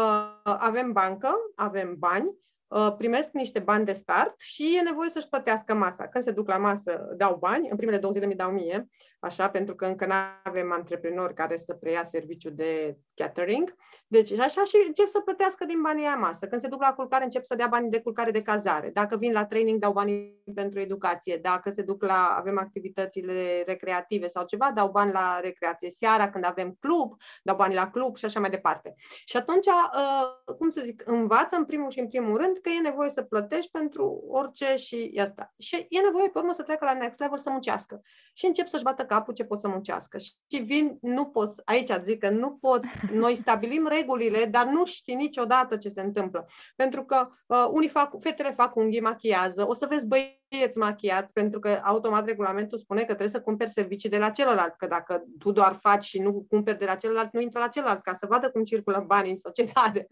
avem bancă, avem bani, Uh, primesc niște bani de start și e nevoie să-și plătească masa. Când se duc la masă, dau bani, în primele două zile mi dau mie, așa, pentru că încă nu avem antreprenori care să preia serviciu de catering. Deci, așa și încep să plătească din banii aia masă. Când se duc la culcare, încep să dea bani de culcare de cazare. Dacă vin la training, dau bani pentru educație. Dacă se duc la, avem activitățile recreative sau ceva, dau bani la recreație. Seara, când avem club, dau bani la club și așa mai departe. Și atunci, uh, cum să zic, învață în primul și în primul rând că e nevoie să plătești pentru orice și asta. Și e nevoie pe urmă să treacă la next level să muncească. Și încep să-și bată capul ce pot să muncească. Și vin, nu pot, aici zic că nu pot, noi stabilim regulile, dar nu știi niciodată ce se întâmplă. Pentru că uh, unii fac, fetele fac unghii, machiază, o să vezi băieți machiați, pentru că automat regulamentul spune că trebuie să cumperi servicii de la celălalt, că dacă tu doar faci și nu cumperi de la celălalt, nu intră la celălalt, ca să vadă cum circulă banii în societate.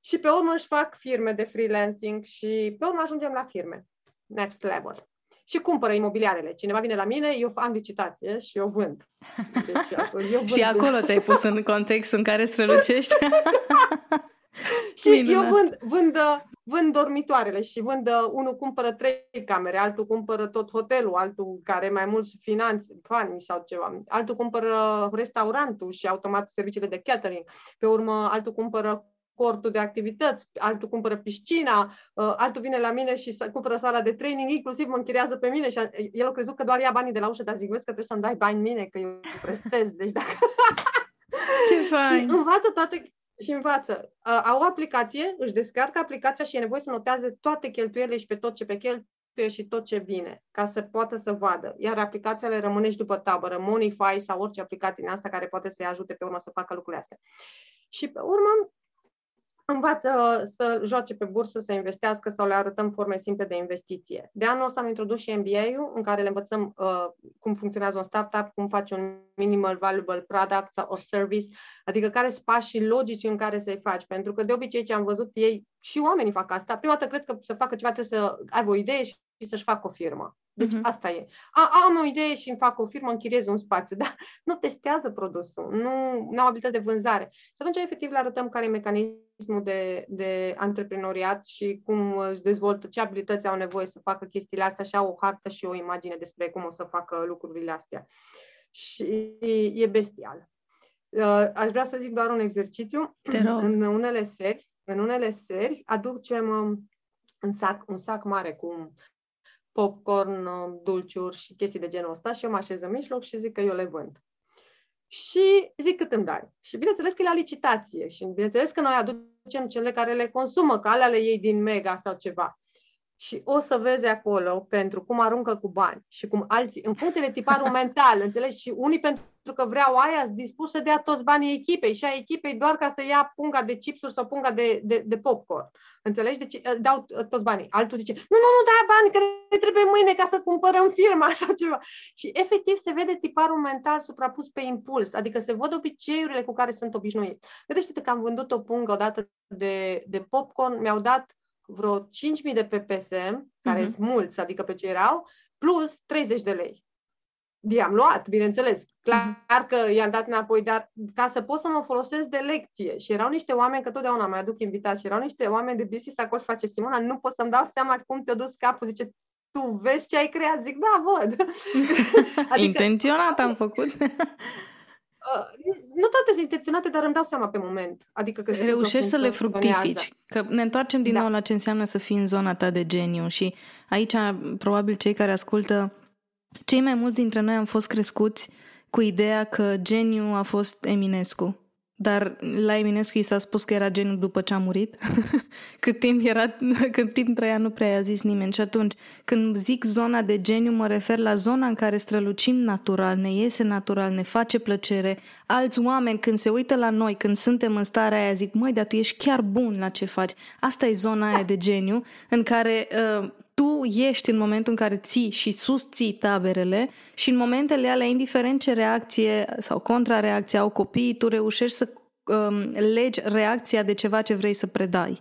Și pe urmă își fac firme de freelancing și pe urmă ajungem la firme. Next level. Și cumpără imobiliarele. Cineva vine la mine, eu am licitație și eu vând. Deci, eu vând. (laughs) și acolo te-ai pus în context în care strălucești. (laughs) și Minunat. eu vând, vând, vând dormitoarele și vând, unul cumpără trei camere, altul cumpără tot hotelul, altul care mai mulți finanțe, bani sau ceva, altul cumpără restaurantul și automat serviciile de catering, pe urmă altul cumpără cortul de activități, altul cumpără piscina, uh, altul vine la mine și cumpără sala de training, inclusiv mă închiriază pe mine și el a crezut că doar ia banii de la ușă, dar zic, vezi că trebuie să-mi dai bani mine, că eu prestez, deci dacă... (laughs) Ce fain! și învață toate, și învață. Uh, au o aplicație, își descarcă aplicația și e nevoie să noteze toate cheltuielile și pe tot ce pe cheltuie și tot ce vine, ca să poată să vadă. Iar aplicația le rămâne și după tabără, Monify sau orice aplicație din asta care poate să-i ajute pe urmă să facă lucrurile astea. Și pe urmă, învață să joace pe bursă, să investească sau le arătăm forme simple de investiție. De anul ăsta am introdus și MBA-ul, în care le învățăm uh, cum funcționează un startup, cum face un minimal valuable product sau service, adică care sunt pașii logici în care să-i faci. Pentru că de obicei ce am văzut ei, și oamenii fac asta. Prima dată cred că să facă ceva trebuie să aibă o idee și să-și facă o firmă. Deci uh-huh. asta e. A, am o idee și îmi fac o firmă, închiriez un spațiu, dar nu testează produsul, nu au abilitate de vânzare. Și atunci, efectiv, le arătăm care e mecanismul de, de antreprenoriat și cum își dezvoltă, ce abilități au nevoie să facă chestiile astea și au o hartă și o imagine despre cum o să facă lucrurile astea. Și e bestial. Uh, aș vrea să zic doar un exercițiu. În unele seri, în unele seri aducem um, un sac, un sac mare cu popcorn, uh, dulciuri și chestii de genul ăsta și eu mă așez în mijloc și zic că eu le vând. Și zic cât îmi dai. Și bineînțeles că e la licitație și bineînțeles că noi aducem cele care le consumă, că alea le iei din Mega sau ceva. Și o să vezi acolo pentru cum aruncă cu bani și cum alții, în funcție de tiparul (laughs) mental, înțelegi? Și unii pentru că vreau aia, sunt dispuși să dea toți banii echipei și a echipei doar ca să ia punga de chipsuri sau punga de, de, de popcorn. Înțelegi? Deci uh, dau uh, toți banii. Altul zice, nu, nu, nu, da bani, că ne trebuie mâine ca să cumpărăm firma (laughs) sau ceva. Și efectiv se vede tiparul mental suprapus pe impuls, adică se văd obiceiurile cu care sunt obișnuiți. Gândește-te că am vândut o pungă odată de, de popcorn, mi-au dat vreo 5.000 de PPSM, care uh-huh. sunt mulți, adică pe ce erau, plus 30 de lei i-am luat, bineînțeles. Clar că i-am dat înapoi, dar ca să pot să mă folosesc de lecție. Și erau niște oameni, că totdeauna mai aduc invitați, și erau niște oameni de business acolo și face Simona, nu pot să-mi dau seama cum te-a dus capul. Zice, tu vezi ce ai creat? Zic, da, văd. (laughs) adică, Intenționat am făcut. (laughs) Uh, nu toate sunt intenționate, dar îmi dau seama pe moment. Adică că Reușești să le fructifici. Că ne întoarcem din da. nou la ce înseamnă să fii în zona ta de geniu și aici probabil cei care ascultă cei mai mulți dintre noi am fost crescuți cu ideea că geniu a fost Eminescu. dar la Eminescu i s-a spus că era geniu după ce a murit. (laughs) cât timp era, (laughs) cât timp trăia, nu prea a zis nimeni. Și atunci, când zic zona de geniu, mă refer la zona în care strălucim natural, ne iese natural, ne face plăcere. Alți oameni, când se uită la noi, când suntem în starea aia, zic, măi, dar tu ești chiar bun la ce faci. Asta e zona aia de geniu, în care uh, tu ești în momentul în care ții și susții taberele și în momentele alea, indiferent ce reacție sau contrareacție au copiii, tu reușești să um, legi reacția de ceva ce vrei să predai.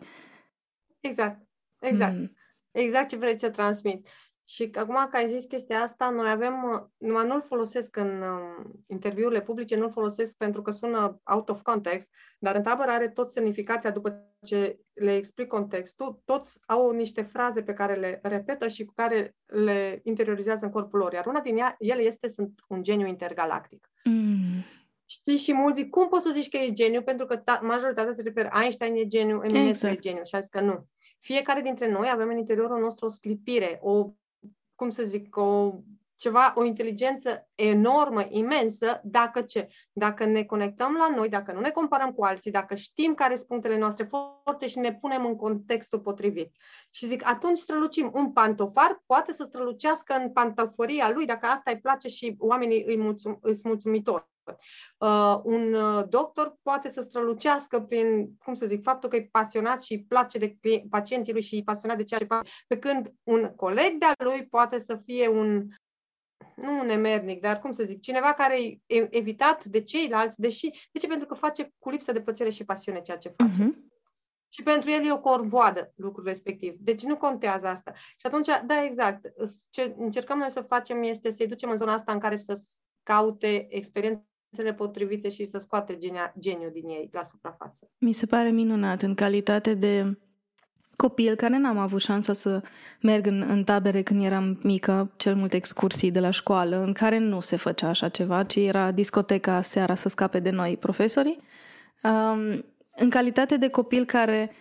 Exact, exact. Mm. Exact ce vrei să transmit. Și acum că ai zis chestia asta, noi avem, numai nu-l folosesc în um, interviurile publice, nu-l folosesc pentru că sună out of context, dar în tabără are tot semnificația după ce le explic contextul, toți au niște fraze pe care le repetă și cu care le interiorizează în corpul lor, iar una din ea, ele este sunt un geniu intergalactic. Mm. Știi, și mulți zic, cum poți să zici că ești geniu? Pentru că ta- majoritatea se referă, Einstein e geniu, Eminescu exact. e geniu. Și a zis că nu. Fiecare dintre noi avem în interiorul nostru o sclipire, o cum să zic, o, ceva, o inteligență enormă, imensă, dacă ce? Dacă ne conectăm la noi, dacă nu ne comparăm cu alții, dacă știm care sunt punctele noastre forte și ne punem în contextul potrivit. Și zic, atunci strălucim. Un pantofar poate să strălucească în pantoforia lui, dacă asta îi place și oamenii îi mulțum, îi mulțumitori. Uh, un uh, doctor poate să strălucească prin, cum să zic, faptul că e pasionat și îi place de pacienții lui și e pasionat de ceea ce face, pe când un coleg de-al lui poate să fie un, nu un emernic, dar cum să zic, cineva care e evitat de ceilalți, deși, de ce? Pentru că face cu lipsă de plăcere și pasiune ceea ce face. Uh-huh. Și pentru el e o corvoadă lucrul respectiv. Deci nu contează asta. Și atunci, da, exact. Ce încercăm noi să facem este să-i ducem în zona asta în care să caute experiențe cele potrivite și să scoate genia, geniul din ei la suprafață. Mi se pare minunat în calitate de copil care n-am avut șansa să merg în, în tabere când eram mică, cel mult excursii de la școală, în care nu se făcea așa ceva, ci era discoteca seara să scape de noi profesorii. Um, în calitate de copil care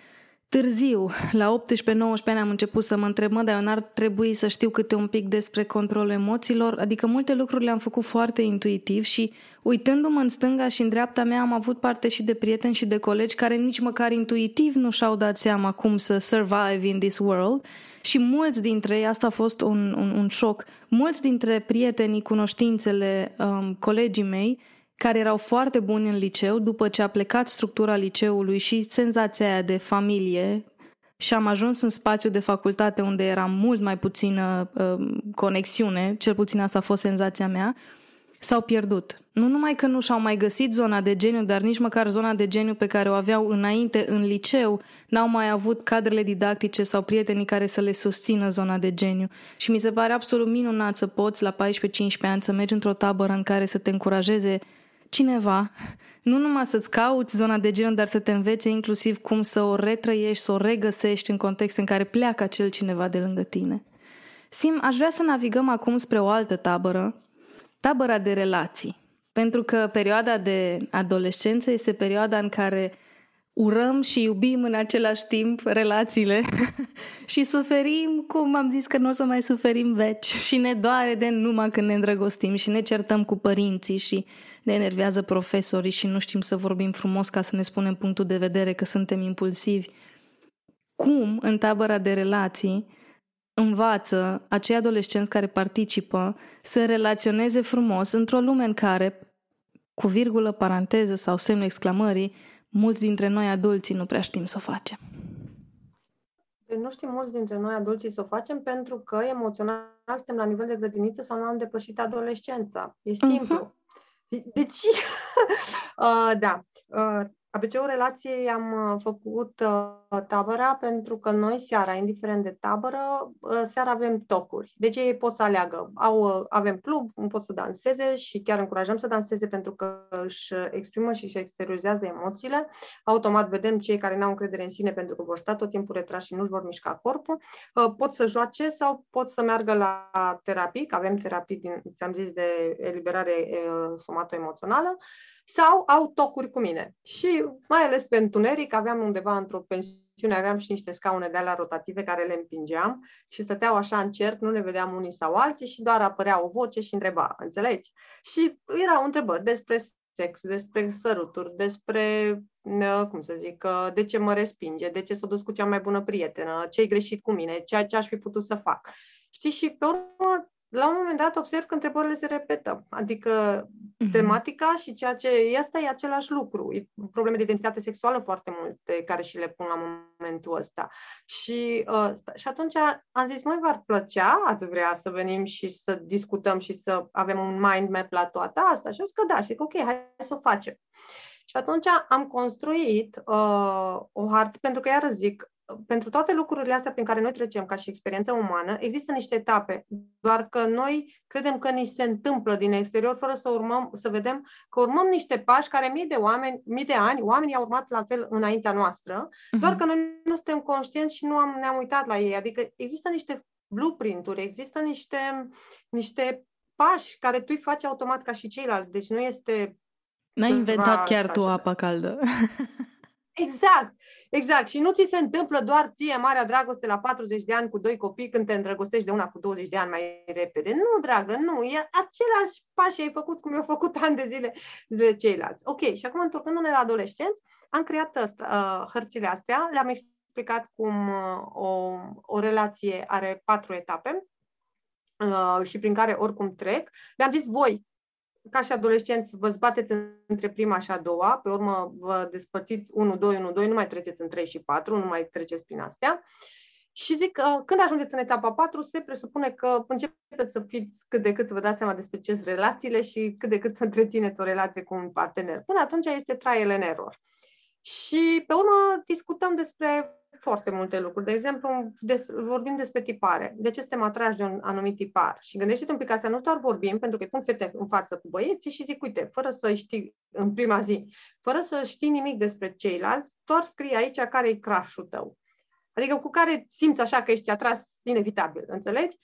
Târziu, la 18-19 ani am început să mă întreb, mă, dar eu n-ar trebui să știu câte un pic despre controlul emoțiilor, adică multe lucruri le-am făcut foarte intuitiv și uitându-mă în stânga și în dreapta mea am avut parte și de prieteni și de colegi care nici măcar intuitiv nu și-au dat seama cum să survive in this world. Și mulți dintre ei, asta a fost un, un, un șoc, mulți dintre prietenii, cunoștințele, um, colegii mei, care erau foarte buni în liceu, după ce a plecat structura liceului și senzația aia de familie și am ajuns în spațiu de facultate unde era mult mai puțină uh, conexiune, cel puțin asta a fost senzația mea, s-au pierdut. Nu numai că nu și-au mai găsit zona de geniu, dar nici măcar zona de geniu pe care o aveau înainte în liceu, n-au mai avut cadrele didactice sau prietenii care să le susțină zona de geniu. Și mi se pare absolut minunat să poți la 14-15 ani să mergi într-o tabără în care să te încurajeze cineva, nu numai să-ți cauți zona de genul, dar să te învețe inclusiv cum să o retrăiești, să o regăsești în context în care pleacă acel cineva de lângă tine. Sim, aș vrea să navigăm acum spre o altă tabără, tabăra de relații. Pentru că perioada de adolescență este perioada în care urăm și iubim în același timp relațiile (laughs) și suferim, cum am zis că nu o să mai suferim veci și ne doare de numai când ne îndrăgostim și ne certăm cu părinții și ne enervează profesorii și nu știm să vorbim frumos ca să ne spunem punctul de vedere că suntem impulsivi. Cum în tabăra de relații învață acei adolescenți care participă să relaționeze frumos într-o lume în care, cu virgulă, paranteză sau semnul exclamării, mulți dintre noi adulții nu prea știm să o facem. Păi nu știm mulți dintre noi adulții să o facem pentru că emoțional suntem la nivel de grădiniță sau nu am depășit adolescența. E mhm. simplu. Uh-huh. Deci, (laughs) uh, da, uh, ABC-ul relației am uh, făcut uh, tabăra pentru că noi seara, indiferent de tabără, uh, seara avem tocuri. Deci ei pot să aleagă. Au, avem club, pot să danseze și chiar încurajăm să danseze pentru că își exprimă și se exteriorizează emoțiile. Automat vedem cei care n-au încredere în sine pentru că vor sta tot timpul retrași și nu-și vor mișca corpul. Pot să joace sau pot să meargă la terapii, că avem terapii, din, ți-am zis, de eliberare somato-emoțională sau au tocuri cu mine. Și mai ales pe întuneric, aveam undeva într-o pensiune, aveam și niște scaune de alea rotative care le împingeam și stăteau așa în cerc, nu ne vedeam unii sau alții și doar apărea o voce și întreba, înțelegi? Și erau întrebări despre sex, despre săruturi, despre, cum să zic, de ce mă respinge, de ce s-a dus cu cea mai bună prietenă, ce-i greșit cu mine, ce, ce aș fi putut să fac. Știi, și pe urmă la un moment dat observ că întrebările se repetă. Adică uh-huh. tematica și ceea ce este e același lucru. E probleme de identitate sexuală foarte multe care și le pun la momentul ăsta. Și, uh, și atunci am zis, mai v-ar plăcea, ați vrea să venim și să discutăm și să avem un mind map la toată asta? Și eu zic că da, și zic, ok, hai să o facem. Și atunci am construit uh, o hartă, pentru că, iar zic, pentru toate lucrurile astea prin care noi trecem ca și experiență umană, există niște etape, doar că noi credem că ni se întâmplă din exterior fără să urmăm, să vedem că urmăm niște pași care mii de oameni, mii de ani, oamenii au urmat la fel înaintea noastră, uh-huh. doar că noi nu suntem conștienți și nu am, ne-am uitat la ei. Adică există niște blueprint-uri, există niște, niște pași care tu îi faci automat ca și ceilalți. Deci nu este... N-ai inventat chiar tu apa caldă. (laughs) Exact, exact. Și nu ți se întâmplă doar ție marea dragoste la 40 de ani cu doi copii când te îndrăgostești de una cu 20 de ani mai repede. Nu, dragă, nu. E același pași ai făcut cum i-au făcut (laughs) ani de zile de ceilalți. Ok, și acum întorcându-ne la adolescenți, am creat uh, hărțile astea, le-am explicat cum uh, o, o relație are patru etape uh, și prin care oricum trec. Le-am zis voi, ca și adolescenți, vă zbateți între prima și a doua, pe urmă vă despărțiți 1, 2, 1, 2, nu mai treceți în 3 și 4, nu mai treceți prin astea. Și zic că când ajungeți în etapa 4, se presupune că începeți să fiți cât de cât să vă dați seama despre ce sunt relațiile și cât de cât să întrețineți o relație cu un partener. Până atunci este trial and error. Și pe urmă discutăm despre foarte multe lucruri. De exemplu, des, vorbim despre tipare. De ce suntem atrași de un anumit tipar? Și gândește-te un pic asta, nu doar vorbim, pentru că îi pun fete în față cu băieții și zic, uite, fără să știi în prima zi, fără să știi nimic despre ceilalți, doar scrie aici care e crush tău. Adică cu care simți așa că ești atras inevitabil, înțelegi?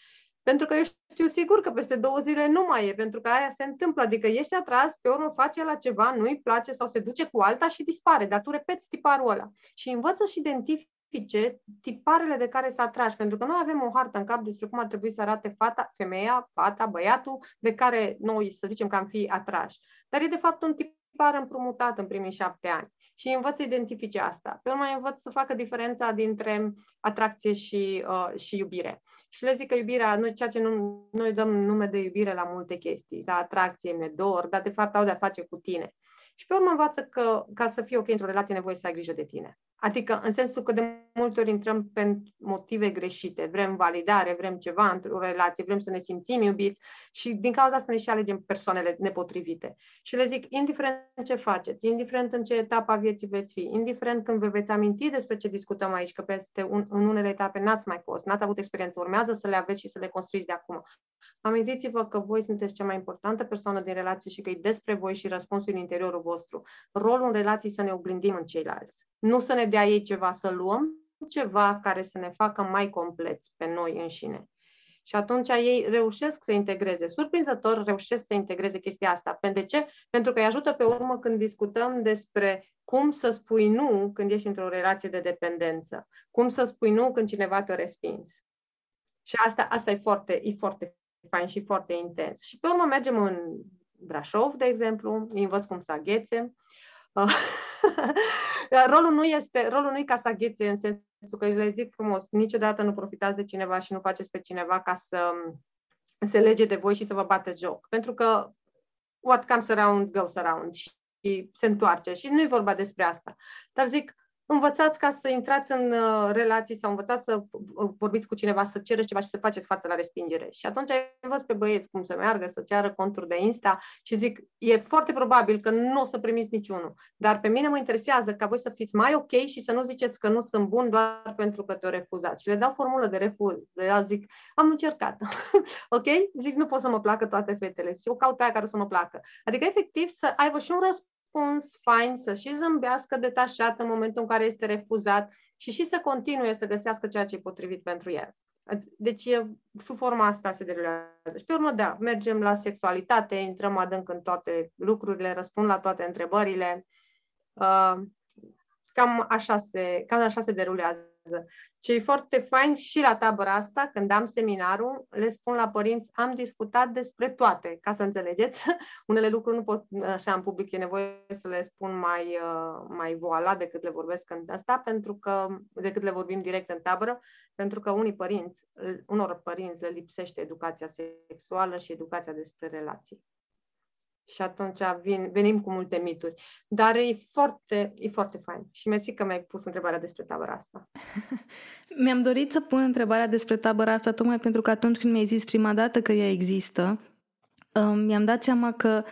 Pentru că eu știu sigur că peste două zile nu mai e, pentru că aia se întâmplă. Adică ești atras, pe urmă face la ceva, nu-i place sau se duce cu alta și dispare, dar tu repeți tiparul ăla. Și învăță și identifici specifice tiparele de care să atragi, pentru că noi avem o hartă în cap despre cum ar trebui să arate fata, femeia, fata, băiatul, de care noi, să zicem că am fi atrași. Dar e de fapt un tipar împrumutat în primii șapte ani și învăț să identifice asta. Pe urmă învăț să facă diferența dintre atracție și, uh, și iubire. Și le zic că iubirea, noi, ceea ce nu, noi dăm nume de iubire la multe chestii, la atracție, mi dor, dar de fapt au de-a face cu tine. Și pe urmă învață că ca să fii ok într-o relație, nevoie să ai grijă de tine. Adică în sensul că de multe ori intrăm pe motive greșite. Vrem validare, vrem ceva într-o relație, vrem să ne simțim iubiți și din cauza asta ne și alegem persoanele nepotrivite. Și le zic, indiferent ce faceți, indiferent în ce etapă a vieții veți fi, indiferent când vă veți aminti despre ce discutăm aici, că peste un, în unele etape n-ați mai fost, n-ați avut experiență, urmează să le aveți și să le construiți de acum. Amintiți-vă că voi sunteți cea mai importantă persoană din relație și că e despre voi și răspunsul în interiorul vostru. Rolul în relații să ne oglindim în ceilalți. Nu să ne dea ei ceva să luăm, ceva care să ne facă mai compleți pe noi înșine. Și atunci ei reușesc să integreze, surprinzător reușesc să integreze chestia asta. Pentru ce? Pentru că îi ajută pe urmă când discutăm despre cum să spui nu când ești într-o relație de dependență, cum să spui nu când cineva te respins. Și asta, asta e foarte, e foarte fain și foarte intens. Și pe urmă mergem în Brașov, de exemplu, îi învăț cum să aghețe. (laughs) (laughs) rolul nu este, rolul nu e ca să aghețe în sensul că le zic frumos, niciodată nu profitați de cineva și nu faceți pe cineva ca să se lege de voi și să vă bateți joc. Pentru că what comes around goes around și se întoarce. Și nu e vorba despre asta. Dar zic, învățați ca să intrați în uh, relații sau învățați să uh, vorbiți cu cineva, să cereți ceva și să faceți față la respingere. Și atunci învăț pe băieți cum să meargă, să ceară conturi de Insta și zic, e foarte probabil că nu o să primiți niciunul. Dar pe mine mă interesează ca voi să fiți mai ok și să nu ziceți că nu sunt bun doar pentru că te-o refuzat. Și le dau formulă de refuz. Le zic, am încercat. (laughs) ok? Zic, nu pot să mă placă toate fetele. Și eu caut pe aia care să mă placă. Adică, efectiv, să aibă și un răspuns răspuns fain, să și zâmbească detașat în momentul în care este refuzat și și să continue să găsească ceea ce e potrivit pentru el. Deci, sub forma asta se derulează. Și pe urmă, da, mergem la sexualitate, intrăm adânc în toate lucrurile, răspund la toate întrebările. Uh, cam așa se, cam așa se derulează. Ce e foarte fain și la tabăra asta, când am seminarul, le spun la părinți, am discutat despre toate, ca să înțelegeți. (laughs) Unele lucruri nu pot, așa în public, e nevoie să le spun mai, uh, mai voala decât le vorbesc în asta, pentru că, decât le vorbim direct în tabără, pentru că unii părinți, unor părinți le lipsește educația sexuală și educația despre relații și atunci vin, venim cu multe mituri. Dar e foarte, e foarte fain. Și mersi că mi-ai pus întrebarea despre tabăra asta. (laughs) Mi-am dorit să pun întrebarea despre tabăra asta tocmai pentru că atunci când mi-ai zis prima dată că ea există, um, mi-am dat seama că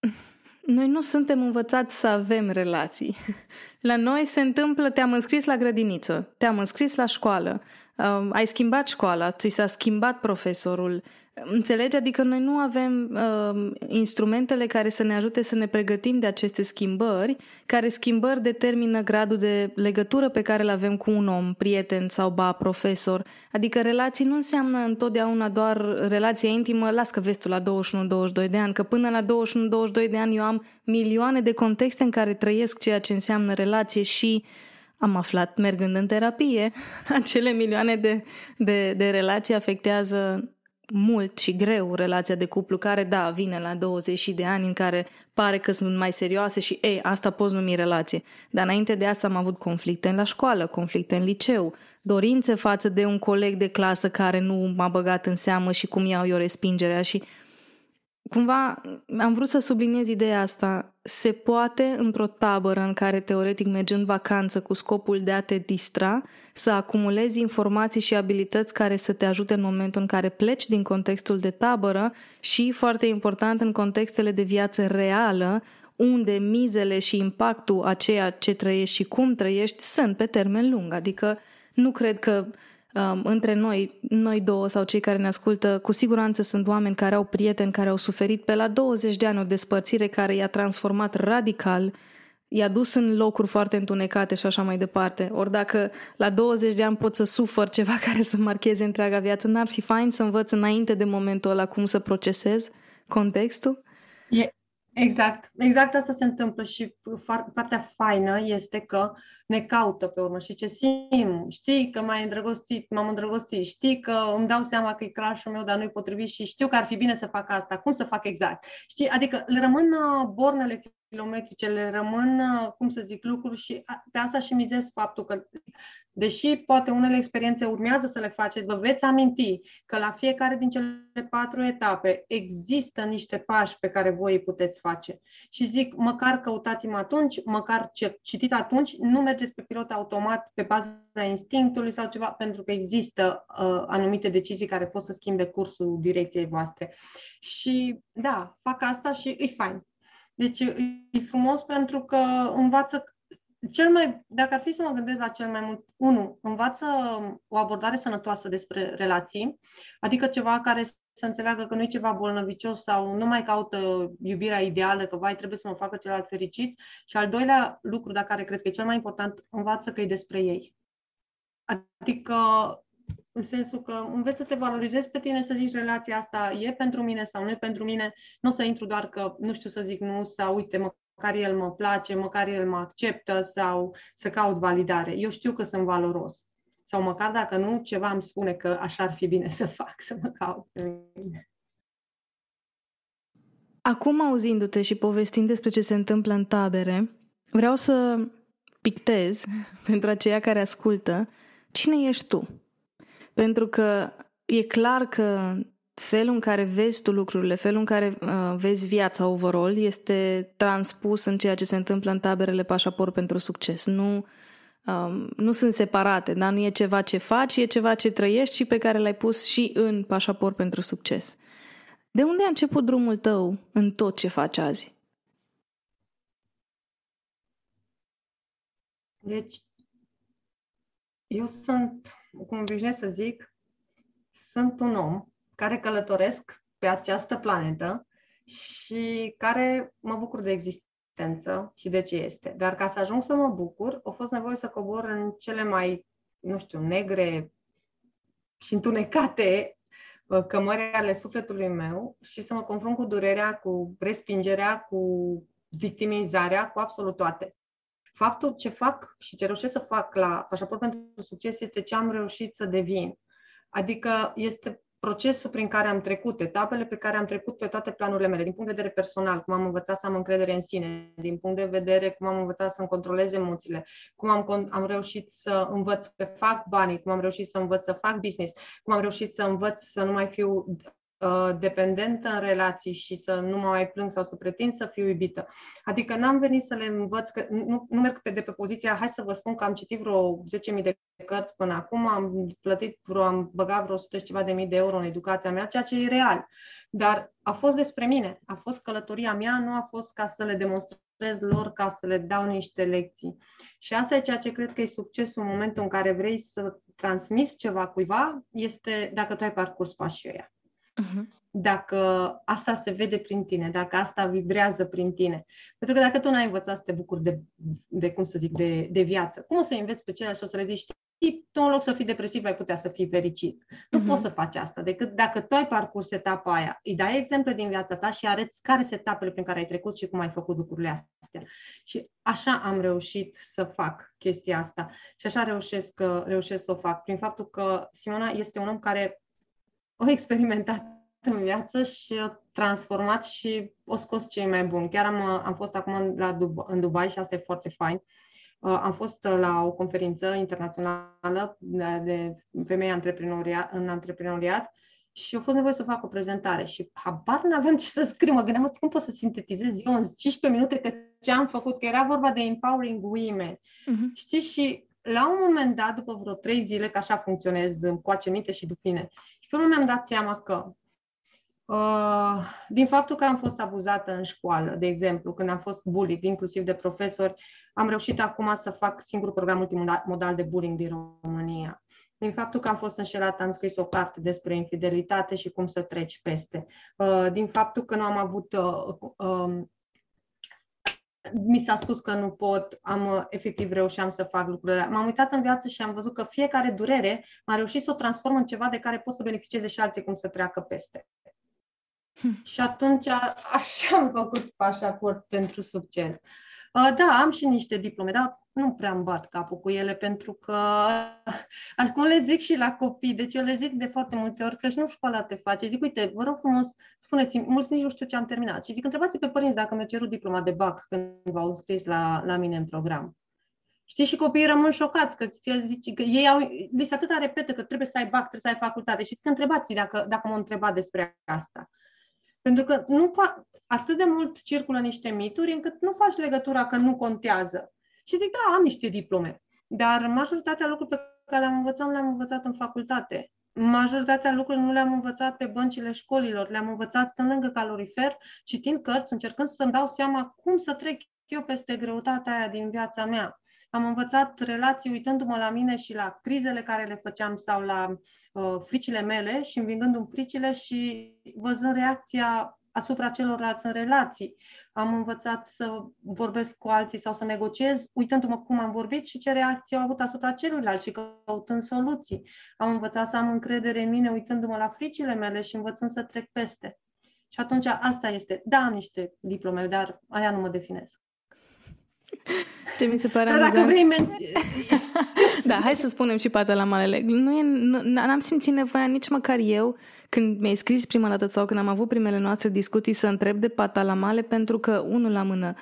(laughs) noi nu suntem învățați să avem relații. (laughs) La noi se întâmplă, te-am înscris la grădiniță, te-am înscris la școală, um, ai schimbat școala, ți s-a schimbat profesorul, Înțelegi? Adică noi nu avem uh, instrumentele care să ne ajute să ne pregătim de aceste schimbări, care schimbări determină gradul de legătură pe care îl avem cu un om, prieten sau ba, profesor. Adică relații nu înseamnă întotdeauna doar relația intimă, las că vezi tu la 21-22 de ani, că până la 21-22 de ani eu am milioane de contexte în care trăiesc ceea ce înseamnă relație și am aflat mergând în terapie, (laughs) acele milioane de, de, de relații afectează mult și greu relația de cuplu care, da, vine la 20 de ani în care pare că sunt mai serioase și, ei, asta poți numi relație. Dar înainte de asta am avut conflicte la școală, conflicte în liceu, dorințe față de un coleg de clasă care nu m-a băgat în seamă și cum iau eu respingerea și cumva am vrut să subliniez ideea asta. Se poate într-o tabără în care teoretic mergi în vacanță cu scopul de a te distra, să acumulezi informații și abilități care să te ajute în momentul în care pleci din contextul de tabără și, foarte important, în contextele de viață reală, unde mizele și impactul a ceea ce trăiești și cum trăiești sunt pe termen lung. Adică nu cred că um, între noi, noi două sau cei care ne ascultă, cu siguranță sunt oameni care au prieteni care au suferit pe la 20 de ani o despărțire care i-a transformat radical, i-a dus în locuri foarte întunecate și așa mai departe. Ori dacă la 20 de ani pot să sufăr ceva (laughs) care să marcheze întreaga viață, n-ar fi fain să învăț înainte de momentul ăla cum să procesez contextul? E, Exact, exact asta se întâmplă și partea faină este că ne caută pe urmă și ce simt, știi că m-ai îndrăgostit, m-am îndrăgostit, știi că îmi dau seama că e crush meu, dar nu-i potrivit și știu că ar fi bine să fac asta, cum să fac exact, știi, adică le rămân uh, bornele kilometrice, le rămân, uh, cum să zic, lucruri și pe asta și mizez faptul că, deși poate unele experiențe urmează să le faceți, vă veți aminti că la fiecare din cele patru etape există niște pași pe care voi îi puteți face. Și zic, măcar căutați-mă atunci, măcar ce citit atunci, nu mergeți pe pilot automat pe baza instinctului sau ceva, pentru că există uh, anumite decizii care pot să schimbe cursul direcției voastre. Și da, fac asta și e fain deci e frumos pentru că învață cel mai, dacă ar fi să mă gândesc la cel mai mult, unu, învață o abordare sănătoasă despre relații, adică ceva care să înțeleagă că nu e ceva bolnăvicios sau nu mai caută iubirea ideală, că vai, trebuie să mă facă celălalt fericit. Și al doilea lucru, dacă care cred că e cel mai important, învață că e despre ei. Adică în sensul că înveți să te valorizezi pe tine, să zici relația asta e pentru mine sau nu e pentru mine, nu o să intru doar că nu știu să zic nu sau uite, măcar el mă place, măcar el mă acceptă sau să caut validare. Eu știu că sunt valoros. Sau măcar dacă nu, ceva îmi spune că așa ar fi bine (laughs) să fac, să mă caut pe mine. Acum auzindu-te și povestind despre ce se întâmplă în tabere, vreau să pictez (laughs) pentru aceia care ascultă cine ești tu pentru că e clar că felul în care vezi tu lucrurile, felul în care uh, vezi viața overall este transpus în ceea ce se întâmplă în taberele pașaport pentru succes. Nu, um, nu sunt separate, dar nu e ceva ce faci, e ceva ce trăiești și pe care l-ai pus și în pașaport pentru succes. De unde a început drumul tău în tot ce faci azi? Deci, eu sunt cum obișnuiesc să zic, sunt un om care călătoresc pe această planetă și care mă bucur de existență și de ce este. Dar ca să ajung să mă bucur, a fost nevoie să cobor în cele mai, nu știu, negre și întunecate uh, cămări ale sufletului meu și să mă confrunt cu durerea, cu respingerea, cu victimizarea, cu absolut toate. Faptul ce fac și ce reușesc să fac la pașaport pentru succes este ce am reușit să devin. Adică este procesul prin care am trecut, etapele pe care am trecut pe toate planurile mele, din punct de vedere personal, cum am învățat să am încredere în sine, din punct de vedere cum am învățat să-mi controlez emoțiile, cum am, am reușit să învăț să fac banii, cum am reușit să învăț să fac business, cum am reușit să învăț să nu mai fiu Uh, dependentă în relații și să nu mă mai plâng sau să pretind să fiu iubită. Adică n-am venit să le învăț, că nu, nu merg pe, de pe poziția, hai să vă spun că am citit vreo 10.000 de cărți până acum, am plătit vreo, am băgat vreo 100 și ceva de mii de euro în educația mea, ceea ce e real. Dar a fost despre mine, a fost călătoria mea, nu a fost ca să le demonstrez lor, ca să le dau niște lecții. Și asta e ceea ce cred că e succesul în momentul în care vrei să transmiți ceva cuiva, este dacă tu ai parcurs pașii ăia. Uh-huh. Dacă asta se vede prin tine, dacă asta vibrează prin tine. Pentru că dacă tu n-ai învățat să te bucuri de, de cum să zic, de, de viață, cum o să înveți pe ceilalți și o să le zici, știi, tu în loc să fii depresiv, ai putea să fii fericit. Nu uh-huh. poți să faci asta, decât dacă tu ai parcurs etapa aia, îi dai exemple din viața ta și arăți care sunt etapele prin care ai trecut și cum ai făcut lucrurile astea. Și așa am reușit să fac chestia asta. Și așa reușesc, reușesc să o fac. Prin faptul că Simona este un om care o experimentat (laughs) în viață și o transformat și o scos cei mai buni. Chiar am, am fost acum la Dub- în Dubai și asta e foarte fain. Uh, am fost la o conferință internațională de, de femei antreprenoria, în antreprenoriat și a fost nevoie să fac o prezentare și habar nu aveam ce să scriu. Mă gândeam, cum pot să sintetizez eu în 15 minute că ce am făcut, că era vorba de empowering women. Uh-huh. Știi? Și la un moment dat, după vreo trei zile, că așa funcționez, coace minte și dufine, și pe urmă mi-am dat seama că uh, din faptul că am fost abuzată în școală, de exemplu, când am fost bullied, inclusiv de profesori, am reușit acum să fac singurul program multimodal de bullying din România. Din faptul că am fost înșelată, am scris o carte despre infidelitate și cum să treci peste. Uh, din faptul că nu am avut uh, um, mi s-a spus că nu pot, am uh, efectiv reușeam să fac lucrurile. M-am uitat în viață și am văzut că fiecare durere m-a reușit să o transform în ceva de care pot să beneficieze și alții cum să treacă peste. Hm. Și atunci așa am făcut pașaport pentru succes. Uh, da, am și niște diplome, dar nu prea îmi bat capul cu ele pentru că, (laughs) acum le zic și la copii, deci eu le zic de foarte multe ori că și nu școala te face. Zic, uite, vă rog frumos, spuneți-mi, mulți nici nu știu ce am terminat. Și zic, întrebați pe părinți dacă mi-au cerut diploma de BAC când v-au scris la, la mine în program. Știți, și copiii rămân șocați, că, zice, că ei au, li se atâta repetă că trebuie să ai BAC, trebuie să ai facultate. Și zic, întrebați dacă, dacă m-au întrebat despre asta. Pentru că nu fac, atât de mult circulă niște mituri încât nu faci legătura că nu contează. Și zic, da, am niște diplome. Dar majoritatea lucrurilor pe care le-am învățat, le-am învățat în facultate. Majoritatea lucrurilor nu le-am învățat pe băncile școlilor, le-am învățat stând lângă calorifer, citind cărți, încercând să-mi dau seama cum să trec eu peste greutatea aia din viața mea. Am învățat relații uitându-mă la mine și la crizele care le făceam sau la uh, fricile mele și învingându-mi fricile și văzând reacția asupra celorlalți în relații. Am învățat să vorbesc cu alții sau să negociez, uitându-mă cum am vorbit și ce reacție au avut asupra celuilalt și căutând soluții. Am învățat să am încredere în mine, uitându-mă la fricile mele și învățând să trec peste. Și atunci asta este. Da, am niște diplome, dar aia nu mă definesc. Ce mi se pare Dar dacă vrei men- (laughs) Da, hai să spunem și pată la malele. Nu e, nu, n-am simțit nevoia nici măcar eu, când mi-ai scris prima dată sau când am avut primele noastre discuții, să întreb de pata la male, pentru că, unul la mână,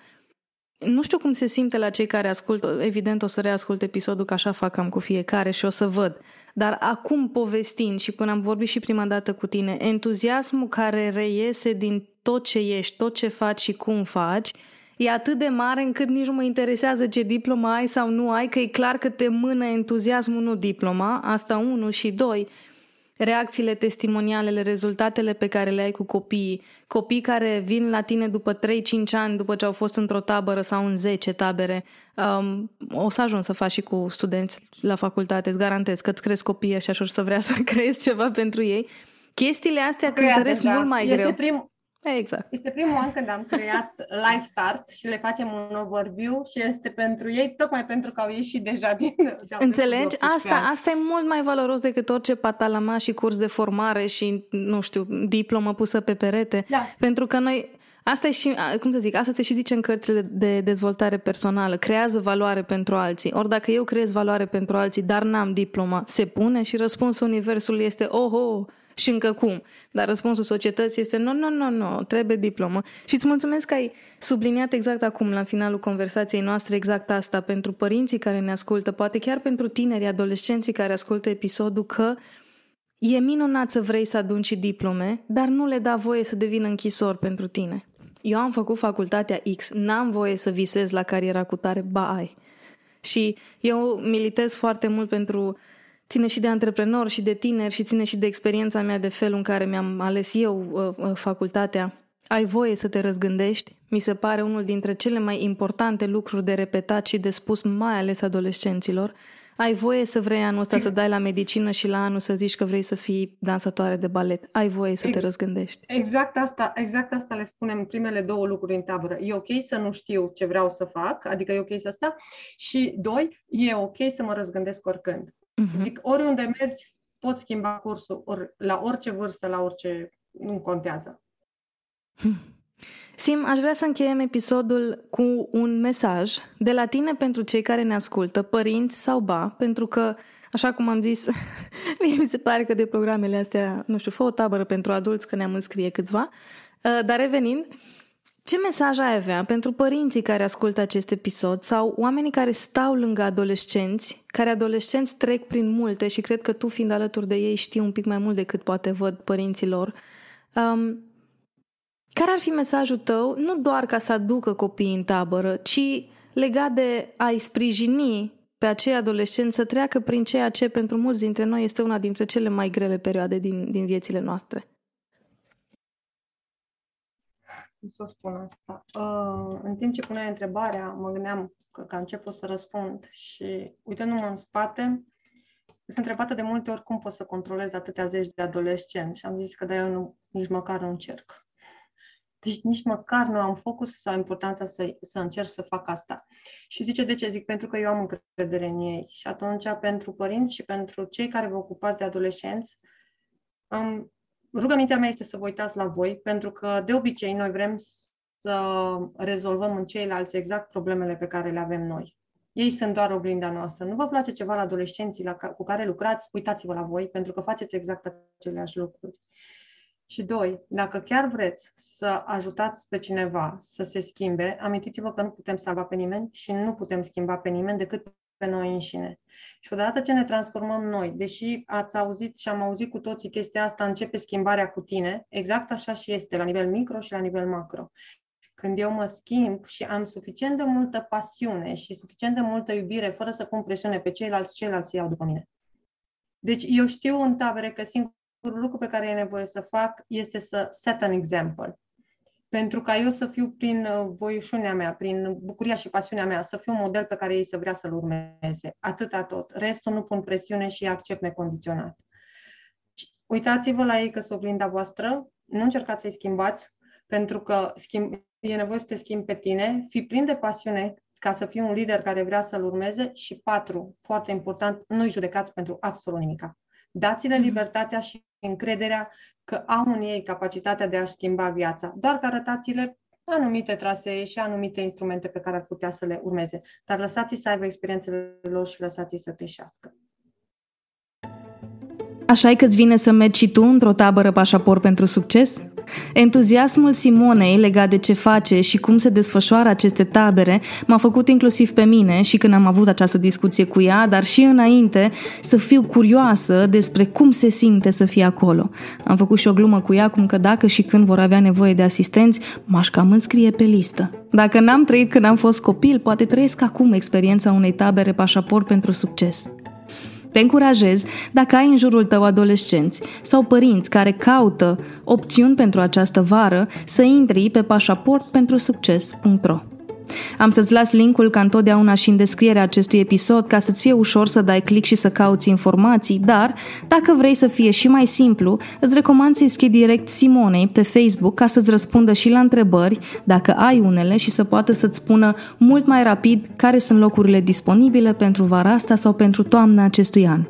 nu știu cum se simte la cei care ascultă, evident o să reascult episodul, că așa fac am cu fiecare și o să văd. Dar acum povestind și când am vorbit și prima dată cu tine, entuziasmul care reiese din tot ce ești, tot ce faci și cum faci, e atât de mare încât nici nu mă interesează ce diplomă ai sau nu ai, că e clar că te mână entuziasmul, nu diploma, asta unu și doi, reacțiile testimonialele, rezultatele pe care le ai cu copiii, copii care vin la tine după 3-5 ani, după ce au fost într-o tabără sau în 10 tabere, um, o să ajung să faci și cu studenți la facultate, îți garantez că îți crezi copiii așa și să vrea să (laughs) creezi ceva pentru ei. Chestiile astea cântăresc mult mai este greu. Prim, Exact. Este primul an când am creat Live Start și le facem un overview și este pentru ei, tocmai pentru că au ieșit deja din... De (laughs) Înțelegi? Asta, asta e mult mai valoros decât orice patalama și curs de formare și, nu știu, diplomă pusă pe perete. Da. Pentru că noi Asta e și, cum să zic, asta se și zice în cărțile de dezvoltare personală. Creează valoare pentru alții. Ori dacă eu creez valoare pentru alții, dar n-am diploma, se pune și răspunsul universului este, oh, oh, și încă cum. Dar răspunsul societății este, nu, nu, nu, nu, trebuie diplomă. Și îți mulțumesc că ai subliniat exact acum, la finalul conversației noastre, exact asta pentru părinții care ne ascultă, poate chiar pentru tinerii, adolescenții care ascultă episodul, că e minunat să vrei să adunci diplome, dar nu le da voie să devină închisor pentru tine. Eu am făcut facultatea X, n-am voie să visez la cariera cu tare, ba ai. Și eu militez foarte mult pentru ține și de antreprenor și de tineri și ține și de experiența mea de felul în care mi-am ales eu uh, uh, facultatea. Ai voie să te răzgândești? Mi se pare unul dintre cele mai importante lucruri de repetat și de spus, mai ales adolescenților. Ai voie să vrei anul ăsta să dai la medicină și la anul să zici că vrei să fii dansatoare de balet. Ai voie să te răzgândești. Exact asta, exact asta le spunem primele două lucruri în tabără. E ok să nu știu ce vreau să fac, adică e ok să sta. Și doi, e ok să mă răzgândesc oricând. Uh-huh. Zic, oriunde mergi, poți schimba cursul, ori, la orice vârstă, la orice, nu contează. Hmm. (laughs) Sim, aș vrea să încheiem episodul cu un mesaj de la tine pentru cei care ne ascultă, părinți sau ba, pentru că, așa cum am zis, (laughs) mie mi se pare că de programele astea, nu știu, fă o tabără pentru adulți, că ne-am înscrie câțiva, uh, dar revenind, ce mesaj ai avea pentru părinții care ascultă acest episod sau oamenii care stau lângă adolescenți, care adolescenți trec prin multe și cred că tu, fiind alături de ei, știi un pic mai mult decât poate văd părinților. Um, care ar fi mesajul tău, nu doar ca să aducă copiii în tabără, ci legat de a-i sprijini pe acei adolescenți să treacă prin ceea ce pentru mulți dintre noi este una dintre cele mai grele perioade din, din viețile noastre? Cum să spun asta? Uh, în timp ce puneai întrebarea, mă gândeam că, că început să răspund și uitându-mă în spate, sunt întrebată de multe ori cum pot să controlez atâtea zeci de adolescenți și am zis că da, eu nu, nici măcar nu încerc. Deci nici măcar nu am focus sau importanța să, să încerc să fac asta. Și zice de ce? Zic pentru că eu am încredere în ei. Și atunci pentru părinți și pentru cei care vă ocupați de adolescenți, um, rugămintea mea este să vă uitați la voi, pentru că de obicei noi vrem să rezolvăm în ceilalți exact problemele pe care le avem noi. Ei sunt doar oglinda noastră. Nu vă place ceva la adolescenții la, cu care lucrați, uitați-vă la voi, pentru că faceți exact aceleași lucruri. Și doi, dacă chiar vreți să ajutați pe cineva să se schimbe, amintiți-vă că nu putem salva pe nimeni și nu putem schimba pe nimeni decât pe noi înșine. Și odată ce ne transformăm noi, deși ați auzit și am auzit cu toții chestia asta, începe schimbarea cu tine, exact așa și este, la nivel micro și la nivel macro. Când eu mă schimb și am suficient de multă pasiune și suficient de multă iubire, fără să pun presiune pe ceilalți, ceilalți iau după mine. Deci eu știu în tabere că singurul lucru pe care e nevoie să fac este să set an example pentru ca eu să fiu prin uh, voiușunea mea, prin bucuria și pasiunea mea, să fiu un model pe care ei să vrea să-l urmeze. Atâta tot. Restul nu pun presiune și accept necondiționat. Uitați-vă la ei că sunt oglinda voastră, nu încercați să-i schimbați, pentru că schimb, e nevoie să te schimbi pe tine, fi plin de pasiune ca să fii un lider care vrea să-l urmeze și patru, foarte important, nu-i judecați pentru absolut nimica. Dați-le mhm. libertatea și încrederea că au în ei capacitatea de a schimba viața, doar că arătați-le anumite trasee și anumite instrumente pe care ar putea să le urmeze. Dar lăsați-i să aibă experiențele lor și lăsați-i să greșească. Așa că îți vine să mergi și tu într-o tabără pașaport pentru succes? Entuziasmul Simonei legat de ce face și cum se desfășoară aceste tabere m-a făcut inclusiv pe mine și când am avut această discuție cu ea, dar și înainte să fiu curioasă despre cum se simte să fie acolo. Am făcut și o glumă cu ea cum că dacă și când vor avea nevoie de asistenți, m-aș cam înscrie pe listă. Dacă n-am trăit când am fost copil, poate trăiesc acum experiența unei tabere pașaport pentru succes. Te încurajez, dacă ai în jurul tău adolescenți sau părinți care caută opțiuni pentru această vară, să intri pe pașaportpentrusucces.ro. Am să-ți las linkul ca întotdeauna și în descrierea acestui episod ca să-ți fie ușor să dai click și să cauți informații, dar dacă vrei să fie și mai simplu, îți recomand să-i scrii direct Simonei pe Facebook ca să-ți răspundă și la întrebări, dacă ai unele și să poată să-ți spună mult mai rapid care sunt locurile disponibile pentru vara asta sau pentru toamna acestui an.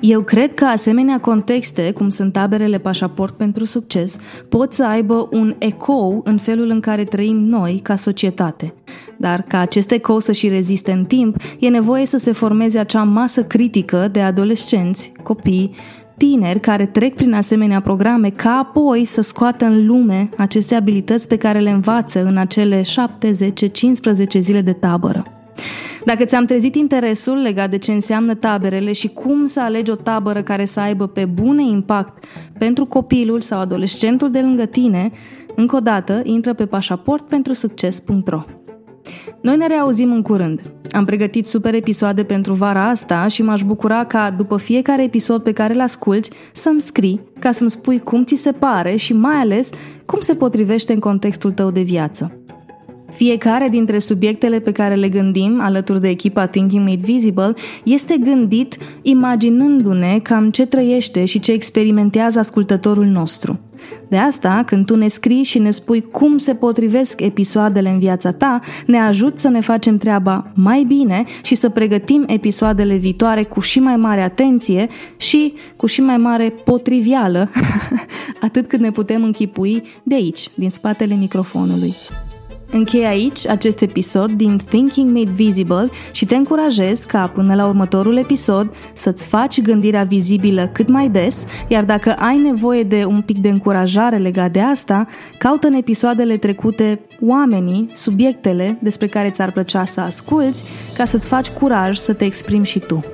Eu cred că asemenea contexte, cum sunt taberele pașaport pentru succes, pot să aibă un ecou în felul în care trăim noi ca societate. Dar ca acest ecou să și reziste în timp, e nevoie să se formeze acea masă critică de adolescenți, copii, tineri care trec prin asemenea programe ca apoi să scoată în lume aceste abilități pe care le învață în acele 7, 10, 15 zile de tabără. Dacă ți-am trezit interesul legat de ce înseamnă taberele și cum să alegi o tabără care să aibă pe bune impact pentru copilul sau adolescentul de lângă tine, încă o dată intră pe pașaportpentrusucces.ro noi ne reauzim în curând. Am pregătit super episoade pentru vara asta și m-aș bucura ca, după fiecare episod pe care îl asculti, să-mi scrii ca să-mi spui cum ți se pare și mai ales cum se potrivește în contextul tău de viață. Fiecare dintre subiectele pe care le gândim alături de echipa Thinking Made Visible este gândit imaginându-ne cam ce trăiește și ce experimentează ascultătorul nostru. De asta, când tu ne scrii și ne spui cum se potrivesc episoadele în viața ta, ne ajut să ne facem treaba mai bine și să pregătim episoadele viitoare cu și mai mare atenție și cu și mai mare potrivială, (laughs) atât cât ne putem închipui de aici, din spatele microfonului. Închei aici acest episod din Thinking Made Visible și te încurajez ca până la următorul episod să-ți faci gândirea vizibilă cât mai des, iar dacă ai nevoie de un pic de încurajare legat de asta, caută în episoadele trecute oamenii, subiectele despre care ți-ar plăcea să asculți, ca să-ți faci curaj să te exprimi și tu.